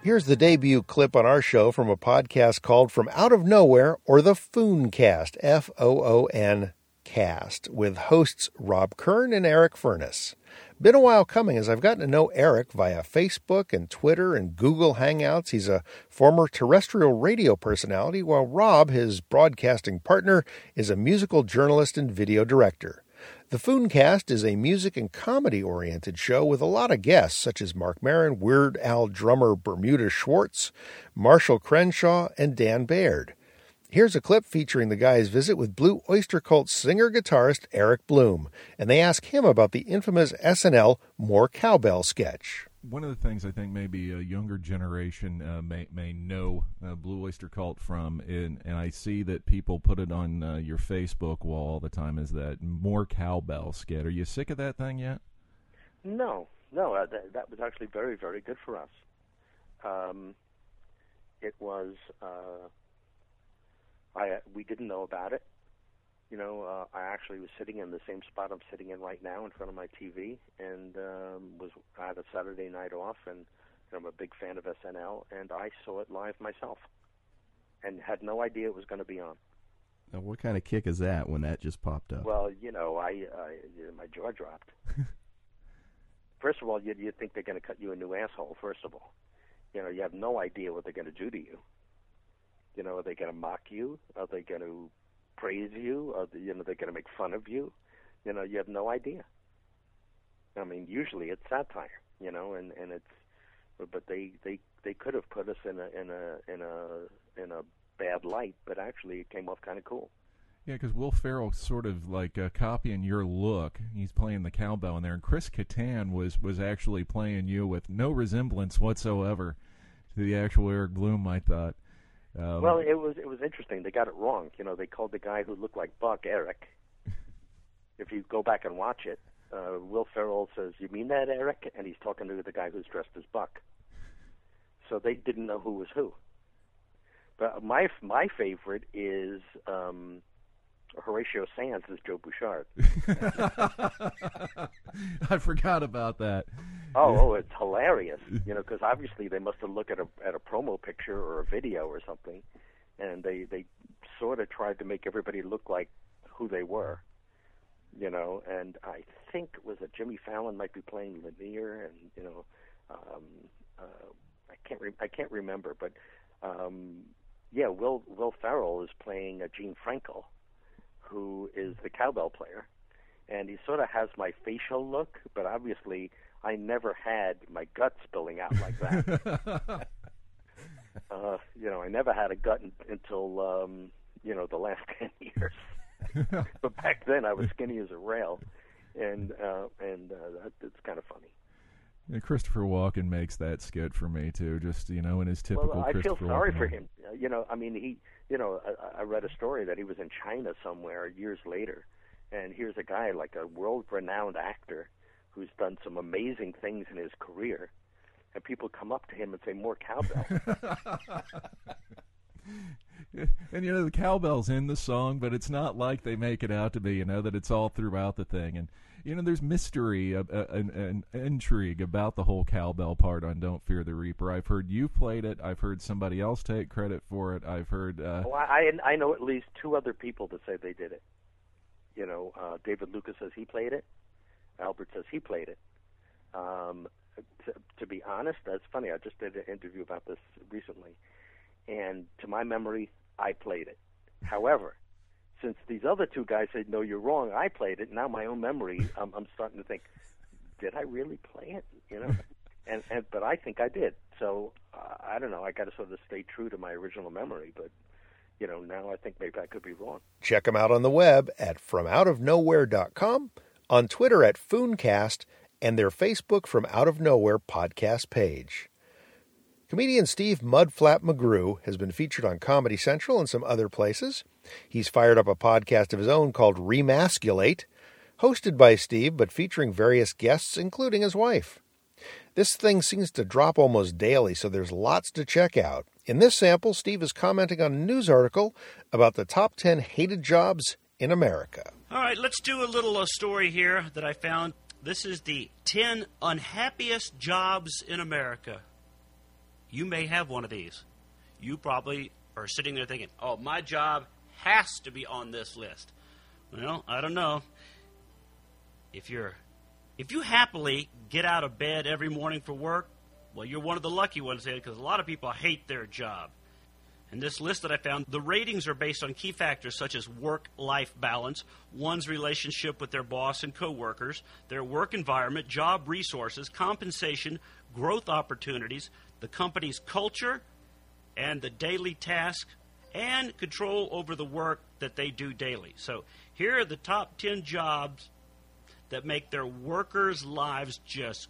[SPEAKER 3] Here's the debut clip on our show from a podcast called From Out of Nowhere or the Fooncast, F O O N cast, with hosts Rob Kern and Eric Furness. Been a while coming as I've gotten to know Eric via Facebook and Twitter and Google Hangouts. He's a former terrestrial radio personality, while Rob, his broadcasting partner, is a musical journalist and video director. The Fooncast is a music and comedy oriented show with a lot of guests, such as Marc Maron, Weird Al drummer Bermuda Schwartz, Marshall Crenshaw, and Dan Baird. Here's a clip featuring the guy's visit with Blue Oyster Cult singer guitarist Eric Bloom, and they ask him about the infamous SNL More Cowbell sketch.
[SPEAKER 25] One of the things I think maybe a younger generation uh, may may know uh, Blue Oyster Cult from, and, and I see that people put it on uh, your Facebook wall all the time, is that more cowbell skit. Are you sick of that thing yet?
[SPEAKER 26] No, no, uh, that, that was actually very, very good for us. Um, it was, uh, I we didn't know about it. You know, uh, I actually was sitting in the same spot I'm sitting in right now in front of my TV, and um, was I had a Saturday night off, and you know, I'm a big fan of SNL, and I saw it live myself, and had no idea it was going to be on.
[SPEAKER 25] Now, what kind of kick is that when that just popped up?
[SPEAKER 26] Well, you know, I, I my jaw dropped. [LAUGHS] first of all, you you think they're going to cut you a new asshole. First of all, you know, you have no idea what they're going to do to you. You know, are they going to mock you? Are they going to praise you? They, you know, they're going to make fun of you? You know, you have no idea. I mean, usually it's satire, you know, and and it's, but they they they could have put us in a in a in a in a bad light, but actually it came off kind of cool.
[SPEAKER 25] Yeah, because Will Ferrell sort of like uh, copying your look. He's playing the cowbell in there, and Chris Kattan was was actually playing you with no resemblance whatsoever to the actual Eric Bloom. I thought. Um,
[SPEAKER 26] well, it was it was interesting. They got it wrong. You know, they called the guy who looked like Buck Eric. if you go back and watch it, uh, Will Ferrell says, "You mean that, Eric?" And he's talking to the guy who's dressed as Buck. So they didn't know who was who. But my my favorite is um, Horatio Sanz is Joe Bouchard. [LAUGHS]
[SPEAKER 25] I forgot about that.
[SPEAKER 26] Oh, oh, it's hilarious. You know, because obviously they must have looked at a at a promo picture or a video or something, and they they sort of tried to make everybody look like who they were. You know, and I think it was that Jimmy Fallon might be playing Lanier, and you know, um, uh, I can't re- I can't remember, but um, yeah, Will Will Ferrell is playing uh, Gene Frenkle, who is the cowbell player, and he sort of has my facial look, but obviously I never had my gut spilling out like that. [LAUGHS] uh, you know, I never had a gut in, until um, you know the last [LAUGHS] ten years. [LAUGHS] but back then I was skinny as a rail, and uh, and uh, that, it's kind of funny.
[SPEAKER 25] Yeah, Christopher Walken makes that skit for me too. Just you know, in his typical.
[SPEAKER 26] Well, I feel sorry
[SPEAKER 25] Walken
[SPEAKER 26] for him. You know, I mean, he. You know, I, I read a story that he was in China somewhere years later, and here's a guy like a world-renowned actor who's done some amazing things in his career, and people come up to him and say, "More cowbell." [LAUGHS]
[SPEAKER 25] and you know the cowbell's in the song, but it's not like they make it out to be. You know that it's all throughout the thing, and you know there's mystery, uh, uh, and, and intrigue about the whole cowbell part on "Don't Fear the Reaper." I've heard you played it. I've heard somebody else take credit for it. I've heard. Uh,
[SPEAKER 26] Well, I I know at least two other people that say they did it. You know, uh, David Lucas says he played it. Albert says he played it. Um, to, to be honest, that's funny. I just did an interview about this recently, and to my memory, I played it. However, since these other two guys said no, you're wrong, I played it. Now my own memory, I'm, I'm starting to think, did I really play it? You know, [LAUGHS] and and but I think I did. So uh, I don't know. I got to sort of stay true to my original memory, but you know, now I think maybe I could be wrong.
[SPEAKER 3] Check them out on the web at FromOutOfNowhere.com, on Twitter at Fooncast, and their Facebook From Out of Nowhere podcast page. Comedian Steve Mudflap McGrew has been featured on Comedy Central and some other places. He's fired up a podcast of his own called Remasculate, hosted by Steve but featuring various guests, including his wife. This thing seems to drop almost daily, so there's lots to check out. In this sample, Steve is commenting on a news article about the top 10 hated jobs in America.
[SPEAKER 27] All right, let's do a little uh, story here that I found. This is the 10 unhappiest jobs in America. You may have one of these. You probably are sitting there thinking, oh, my job has to be on this list. Well, I don't know. If you're if you happily get out of bed every morning for work, well, you're one of the lucky ones there because a lot of people hate their job. In this list that I found, the ratings are based on key factors such as work life balance, one's relationship with their boss and coworkers, their work environment, job resources, compensation, growth opportunities, the company's culture, and the daily task, and control over the work that they do daily. So here are the top 10 jobs that make their workers' lives just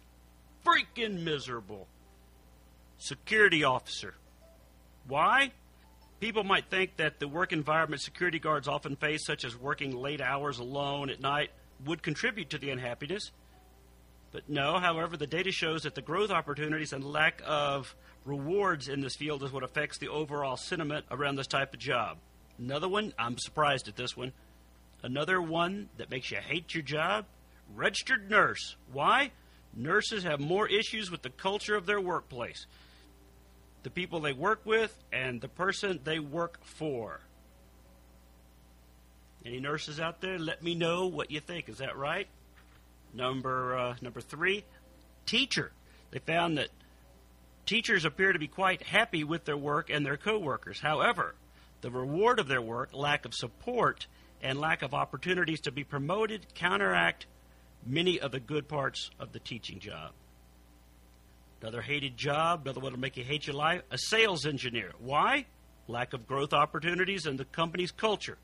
[SPEAKER 27] freaking miserable. Security officer. Why? People might think that the work environment security guards often face, such as working late hours alone at night, would contribute to the unhappiness. But no, however, the data shows that the growth opportunities and lack of rewards in this field is what affects the overall sentiment around this type of job. Another one, I'm surprised at this one. Another one that makes you hate your job registered nurse. Why? Nurses have more issues with the culture of their workplace, the people they work with, and the person they work for. Any nurses out there? Let me know what you think. Is that right? Number uh, number three, teacher. They found that teachers appear to be quite happy with their work and their coworkers. However, the reward of their work, lack of support, and lack of opportunities to be promoted counteract many of the good parts of the teaching job. Another hated job, another one will make you hate your life, a sales engineer. Why? Lack of growth opportunities and the company's culture.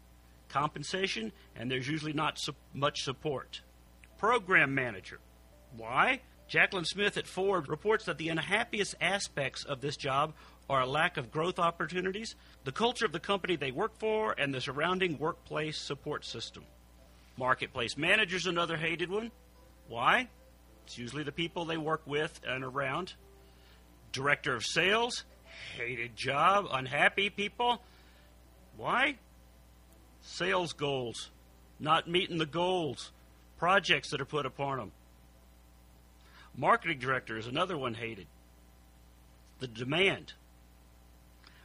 [SPEAKER 27] Compensation, and there's usually not much support. Program manager. Why? Jacqueline Smith at Ford reports that the unhappiest aspects of this job are a lack of growth opportunities, the culture of the company they work for, and the surrounding workplace support system. Marketplace manager's another hated one. Why? It's usually the people they work with and around. Director of sales, hated job, unhappy people. Why? Sales goals, not meeting the goals, projects that are put upon them. Marketing director is another one hated. The demand.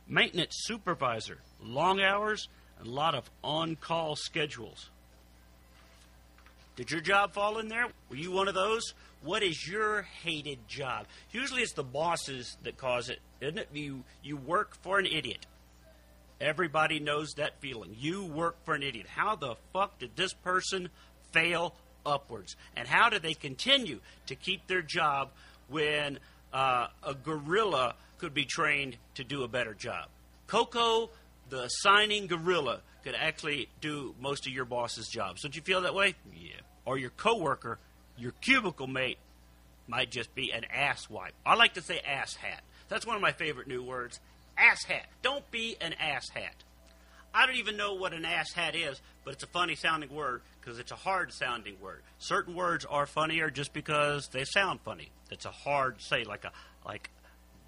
[SPEAKER 27] Maintenance supervisor, long hours, and a lot of on call schedules. Did your job fall in there? Were you one of those? What is your hated job? Usually it's the bosses that cause it, isn't it? You you work for an idiot. Everybody knows that feeling. You work for an idiot. How the fuck did this person fail upwards? And how do they continue to keep their job when uh, a gorilla could be trained to do a better job? Koko, the signing gorilla, could actually do most of your boss's jobs. Don't you feel that way? Yeah. Or your coworker, your cubicle mate, might just be an ass wipe. I like to say ass hat. That's one of my favorite new words. Ass hat. Don't be an ass hat. I don't even know what an ass hat is, but it's a funny sounding word because it's a hard sounding word. Certain words are funnier just because they sound funny. It's a hard say, like a like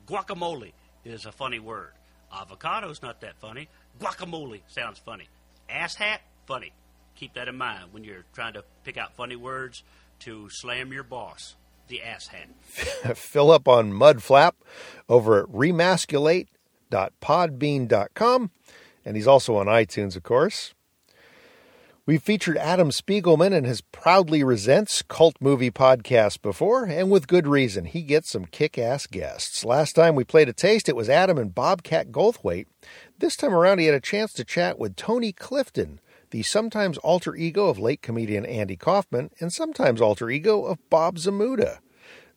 [SPEAKER 27] guacamole is a funny word. Avocado's not that funny. Guacamole sounds funny. Ass hat, funny. Keep that in mind when you're trying to pick out funny words to slam your boss. The ass hat. [LAUGHS]
[SPEAKER 3] Fill up on Mudflap over at remasculate.podbean.com. And he's also on iTunes, of course. We've featured Adam Spiegelman and his Proudly Resents cult movie podcast before, and with good reason. He gets some kick ass guests. Last time we played a taste, it was Adam and Bobcat Goldthwait. This time around, he had a chance to chat with Tony Clifton, the sometimes alter ego of late comedian Andy Kaufman and sometimes alter ego of Bob Zmuda.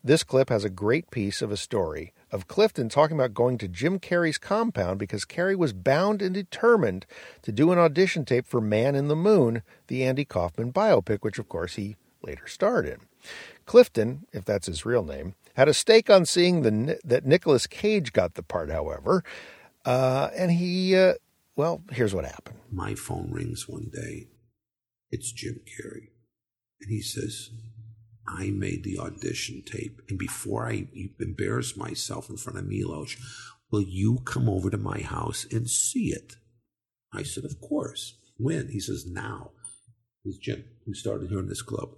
[SPEAKER 3] This clip has a great piece of a story of Clifton talking about going to Jim Carrey's compound because Carrey was bound and determined to do an audition tape for Man in the Moon, the Andy Kaufman biopic, which of course he later starred in. Clifton, if that's his real name, had a stake on seeing the, that Nicolas Cage got the part, however, uh, and he, uh, well, here's what happened.
[SPEAKER 28] My phone rings one day. It's Jim Carrey. And he says, I made the audition tape, and before I embarrass myself in front of Milos, will you come over to my house and see it? I said, Of course. When? He says, Now. He's Jim, who started here in this club.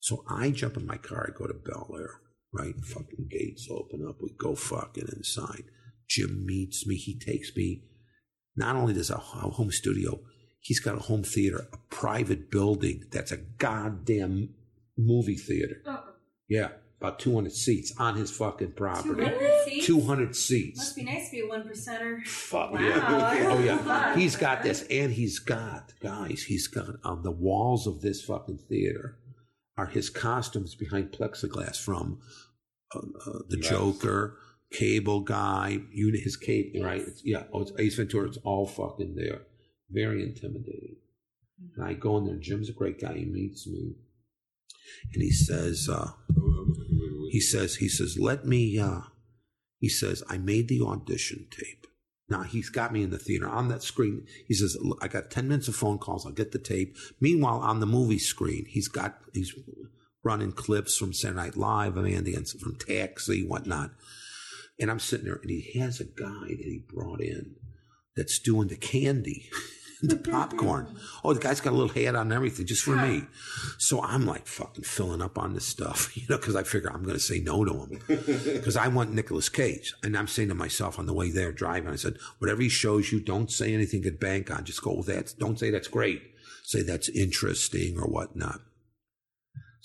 [SPEAKER 28] So I jump in my car, I go to Bel Air, right? Fucking gates open up, we go fucking inside. Jim meets me, he takes me. Not only does a home studio, he's got a home theater, a private building that's a goddamn movie theater. Yeah, about 200 seats on his fucking property.
[SPEAKER 29] 200 seats?
[SPEAKER 28] 200 seats.
[SPEAKER 29] Must be nice to be a one percenter.
[SPEAKER 28] Fuck
[SPEAKER 29] wow.
[SPEAKER 28] yeah. Oh yeah. [LAUGHS] He's got this, and he's got guys. He's got on the walls of this fucking theater are his costumes behind plexiglass from uh, uh, the
[SPEAKER 21] Yes.
[SPEAKER 28] Joker, Cable Guy, you his cape, right? It's, yeah. Oh, it's Ace Ventura. It's all fucking there. Very intimidating. And I go in there. Jim's a great guy. He meets me, and he says, uh, he says, he says, let me. Uh, he says, I made the audition tape. Now he's got me in the theater on that screen. He says, I got ten minutes of phone calls. I'll get the tape. Meanwhile, on the movie screen, he's got he's running clips from Saturday Night Live, of Andy, and from Taxi, whatnot. And I'm sitting there, and he has a guy that he brought in that's doing the candy, [LAUGHS] the popcorn. Oh, the guy's got a little hat on and everything just for me. So I'm like fucking filling up on this stuff, [LAUGHS] you know, because I figure I'm going to say no to him [LAUGHS] because I want Nicolas Cage. And I'm saying to myself on the way there driving, I said, whatever he shows you, don't say anything to bank on. Just go, with that. Don't say that's great. Say that's interesting or whatnot.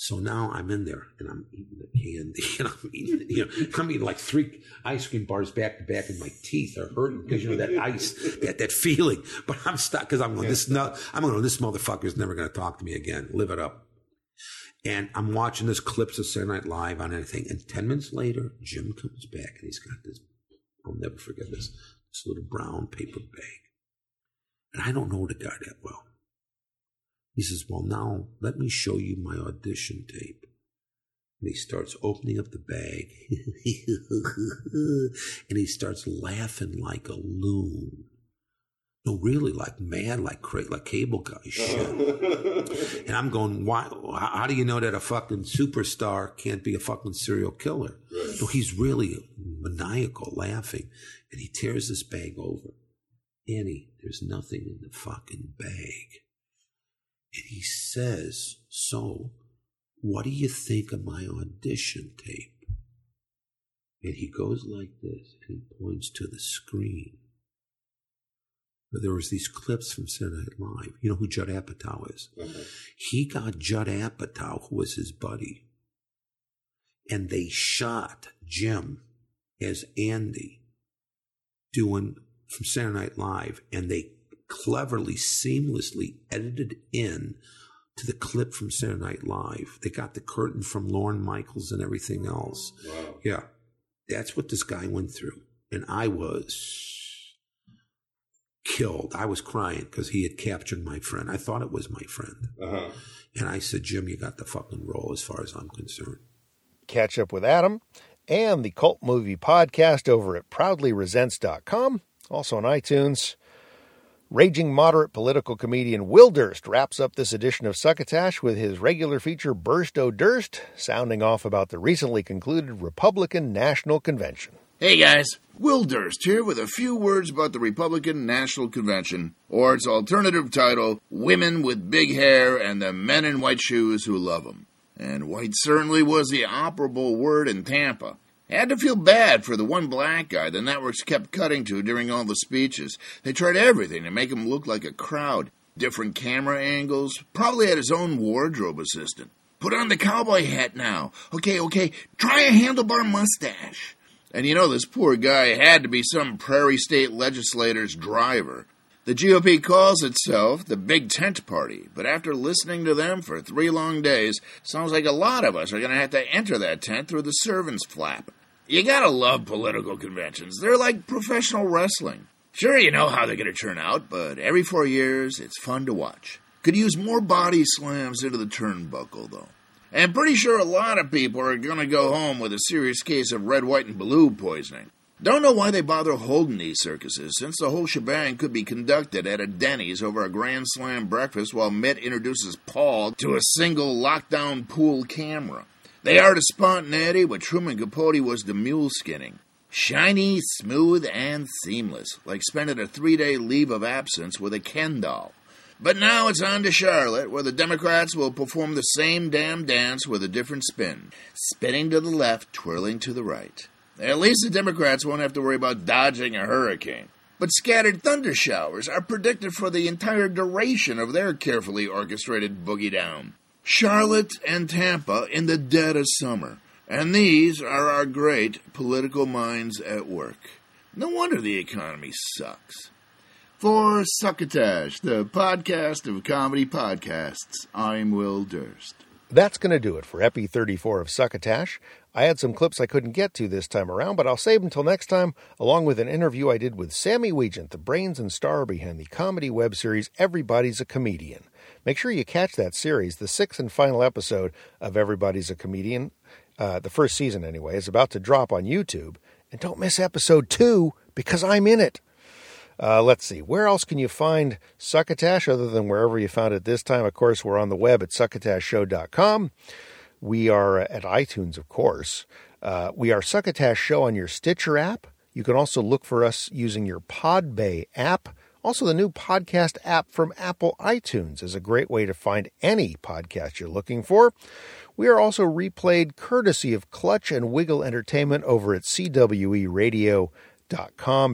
[SPEAKER 28] So now I'm in there and I'm eating the candy [LAUGHS] and I'm eating, you know, I'm eating like three ice cream bars back to back and my teeth are hurting because you know that ice, that that feeling. But I'm stuck because I'm going this no, I'm going this motherfucker's never going to talk to me again. Live it up. And I'm watching this clips of Saturday Night Live on anything. And ten minutes later, Jim comes back and he's got this. I'll never forget this. This little brown paper bag, and I don't know the guy that well. He says, Well, now let me show you my audition tape. And he starts opening up the bag. [LAUGHS] and he starts laughing like a loon. No, really, like mad, like crazy, like cable guy shit. [LAUGHS] and I'm going, why? How do you know that a fucking superstar can't be a fucking serial killer? No, he's really maniacal, laughing, and he tears this bag over. Annie, there's nothing in the fucking bag. And he says, So, what do you think of my audition tape? And he goes like this and he points to the screen. Where there was these clips from Saturday Night Live. You know who Judd Apatow is? Mm-hmm. He got Judd Apatow, who was his buddy, and they shot Jim as Andy doing from Saturday Night Live, and they cleverly, seamlessly edited in to the clip from Saturday Night Live. They got the curtain from Lorne Michaels and everything else. Yeah. That's what this guy went through. And I was killed. I was crying because he had captured my friend. I thought it was my friend.
[SPEAKER 21] Uh-huh.
[SPEAKER 28] And I said, Jim, you got the fucking role as far as I'm concerned.
[SPEAKER 3] Catch up with Adam and the Cult Movie Podcast over at proudlyresents.com, also on iTunes. Raging moderate political comedian Will Durst wraps up this edition of Succotash with his regular feature Burst O' Durst, sounding off about the recently concluded Republican National Convention.
[SPEAKER 30] Hey guys, Will Durst here with a few words about the Republican National Convention, or its alternative title, Women with Big Hair and the Men in White Shoes Who Love 'Em. And white certainly was the operable word in Tampa. Had to feel bad for the one black guy the networks kept cutting to during all the speeches. They tried everything to make him look like a crowd. different camera angles, probably had his own wardrobe assistant. Put on the cowboy hat now. Okay, okay, try a handlebar mustache. And you know, this poor guy had to be some prairie state legislator's driver. The GOP calls itself the Big Tent Party, but after listening to them for three long days, sounds like a lot of us are going to have to enter that tent through the servant's flap. You gotta love political conventions. They're like professional wrestling. Sure, you know how they're to turn out, but every four years, it's fun to watch. Could use more body slams into the turnbuckle, though. And pretty sure a lot of people are to go home with a serious case of red, white, and blue poisoning. Don't know why they bother holding these circuses, since the whole shebang could be conducted at a Denny's over a Grand Slam breakfast while Mitt introduces Paul to a single lockdown pool camera. They are to spontaneity what Truman Capote was to mule skinning. Shiny, smooth, and seamless, like spending a three day leave of absence with a Ken doll. But now it's on to Charlotte, where the Democrats will perform the same damn dance with a different spin. Spinning to the left, twirling to the right. At least the Democrats won't have to worry about dodging a hurricane. But scattered thunder showers are predicted for the entire duration of their carefully orchestrated boogie down. Charlotte and Tampa in the dead of summer. And these are our great political minds at work. No wonder the economy sucks. For Succotash, the podcast of comedy podcasts, I'm Will Durst.
[SPEAKER 3] That's going to do it for Epi 34 of Succotash. I had some clips I couldn't get to this time around, but I'll save them until next time, along with an interview I did with Sammy Wiegent, the brains and star behind the comedy web series Everybody's a Comedian. Make sure you catch that series. The sixth and final episode of Everybody's a Comedian, uh, the first season anyway, is about to drop on YouTube. And don't miss episode two because I'm in it. Uh, let's see, where else can you find Succotash other than wherever you found it this time? Of course, we're on the web at succotashshow.com. We are at iTunes, of course. Uh, we are Succotash Show on your Stitcher app. You can also look for us using your Podbay app. Also, the new podcast app from Apple iTunes is a great way to find any podcast you're looking for. We are also replayed courtesy of Clutch and Wiggle Entertainment over at CWERadio.com.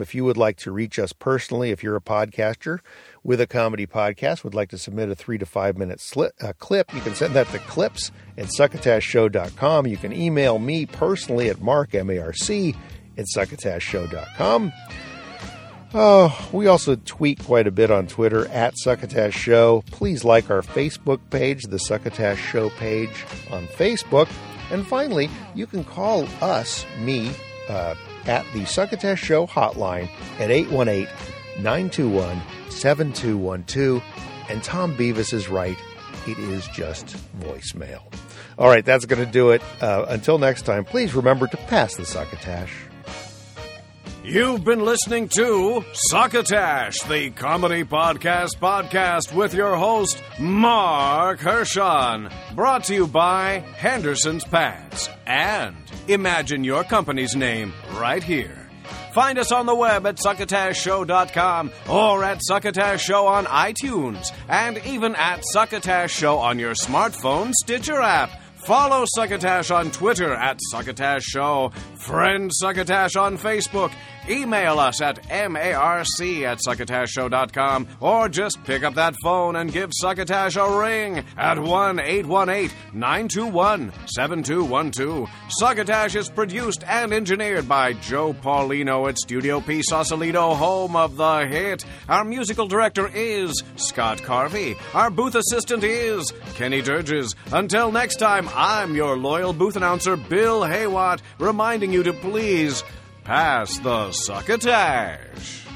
[SPEAKER 3] If you would like to reach us personally, if you're a podcaster with a comedy podcast, would like to submit a three to five minute uh, clip, you can send that to clips at succotashshow.com. You can email me personally at marc, M-A-R-C, at succotashshow.com. Oh, we also tweet quite a bit on Twitter at Succotash Show. Please like our Facebook page, the Succotash Show page on Facebook. And finally, you can call us, me, uh, at the Succotash Show hotline at 818 921 7212. And Tom Beavis is right. It is just voicemail. All right, that's going to do it. Uh, until next time, please remember to pass the Succotash.
[SPEAKER 2] You've been listening to Succotash, the comedy podcast podcast with your host, Marc Hershon. Brought to you by Henderson's Pads and Imagine Your Company's Name right here. Find us on the web at succotashshow.com or at Succotash Show on iTunes and even at Succotash Show on your smartphone Stitcher app. Follow Succotash on Twitter at Succotash Show. Friend Succotash on Facebook. Email us at marc at succotashshow.com or just pick up that phone and give Succotash a ring at 1 818 921 7212. Succotash is produced and engineered by Joe Paulino at Studio P Sausalito, home of the hit. Our musical director is Scott Carvey. Our booth assistant is Kenny Durges. Until next time, I'm your loyal booth announcer, Bill Haywatt, reminding you to please Pass the Succotash.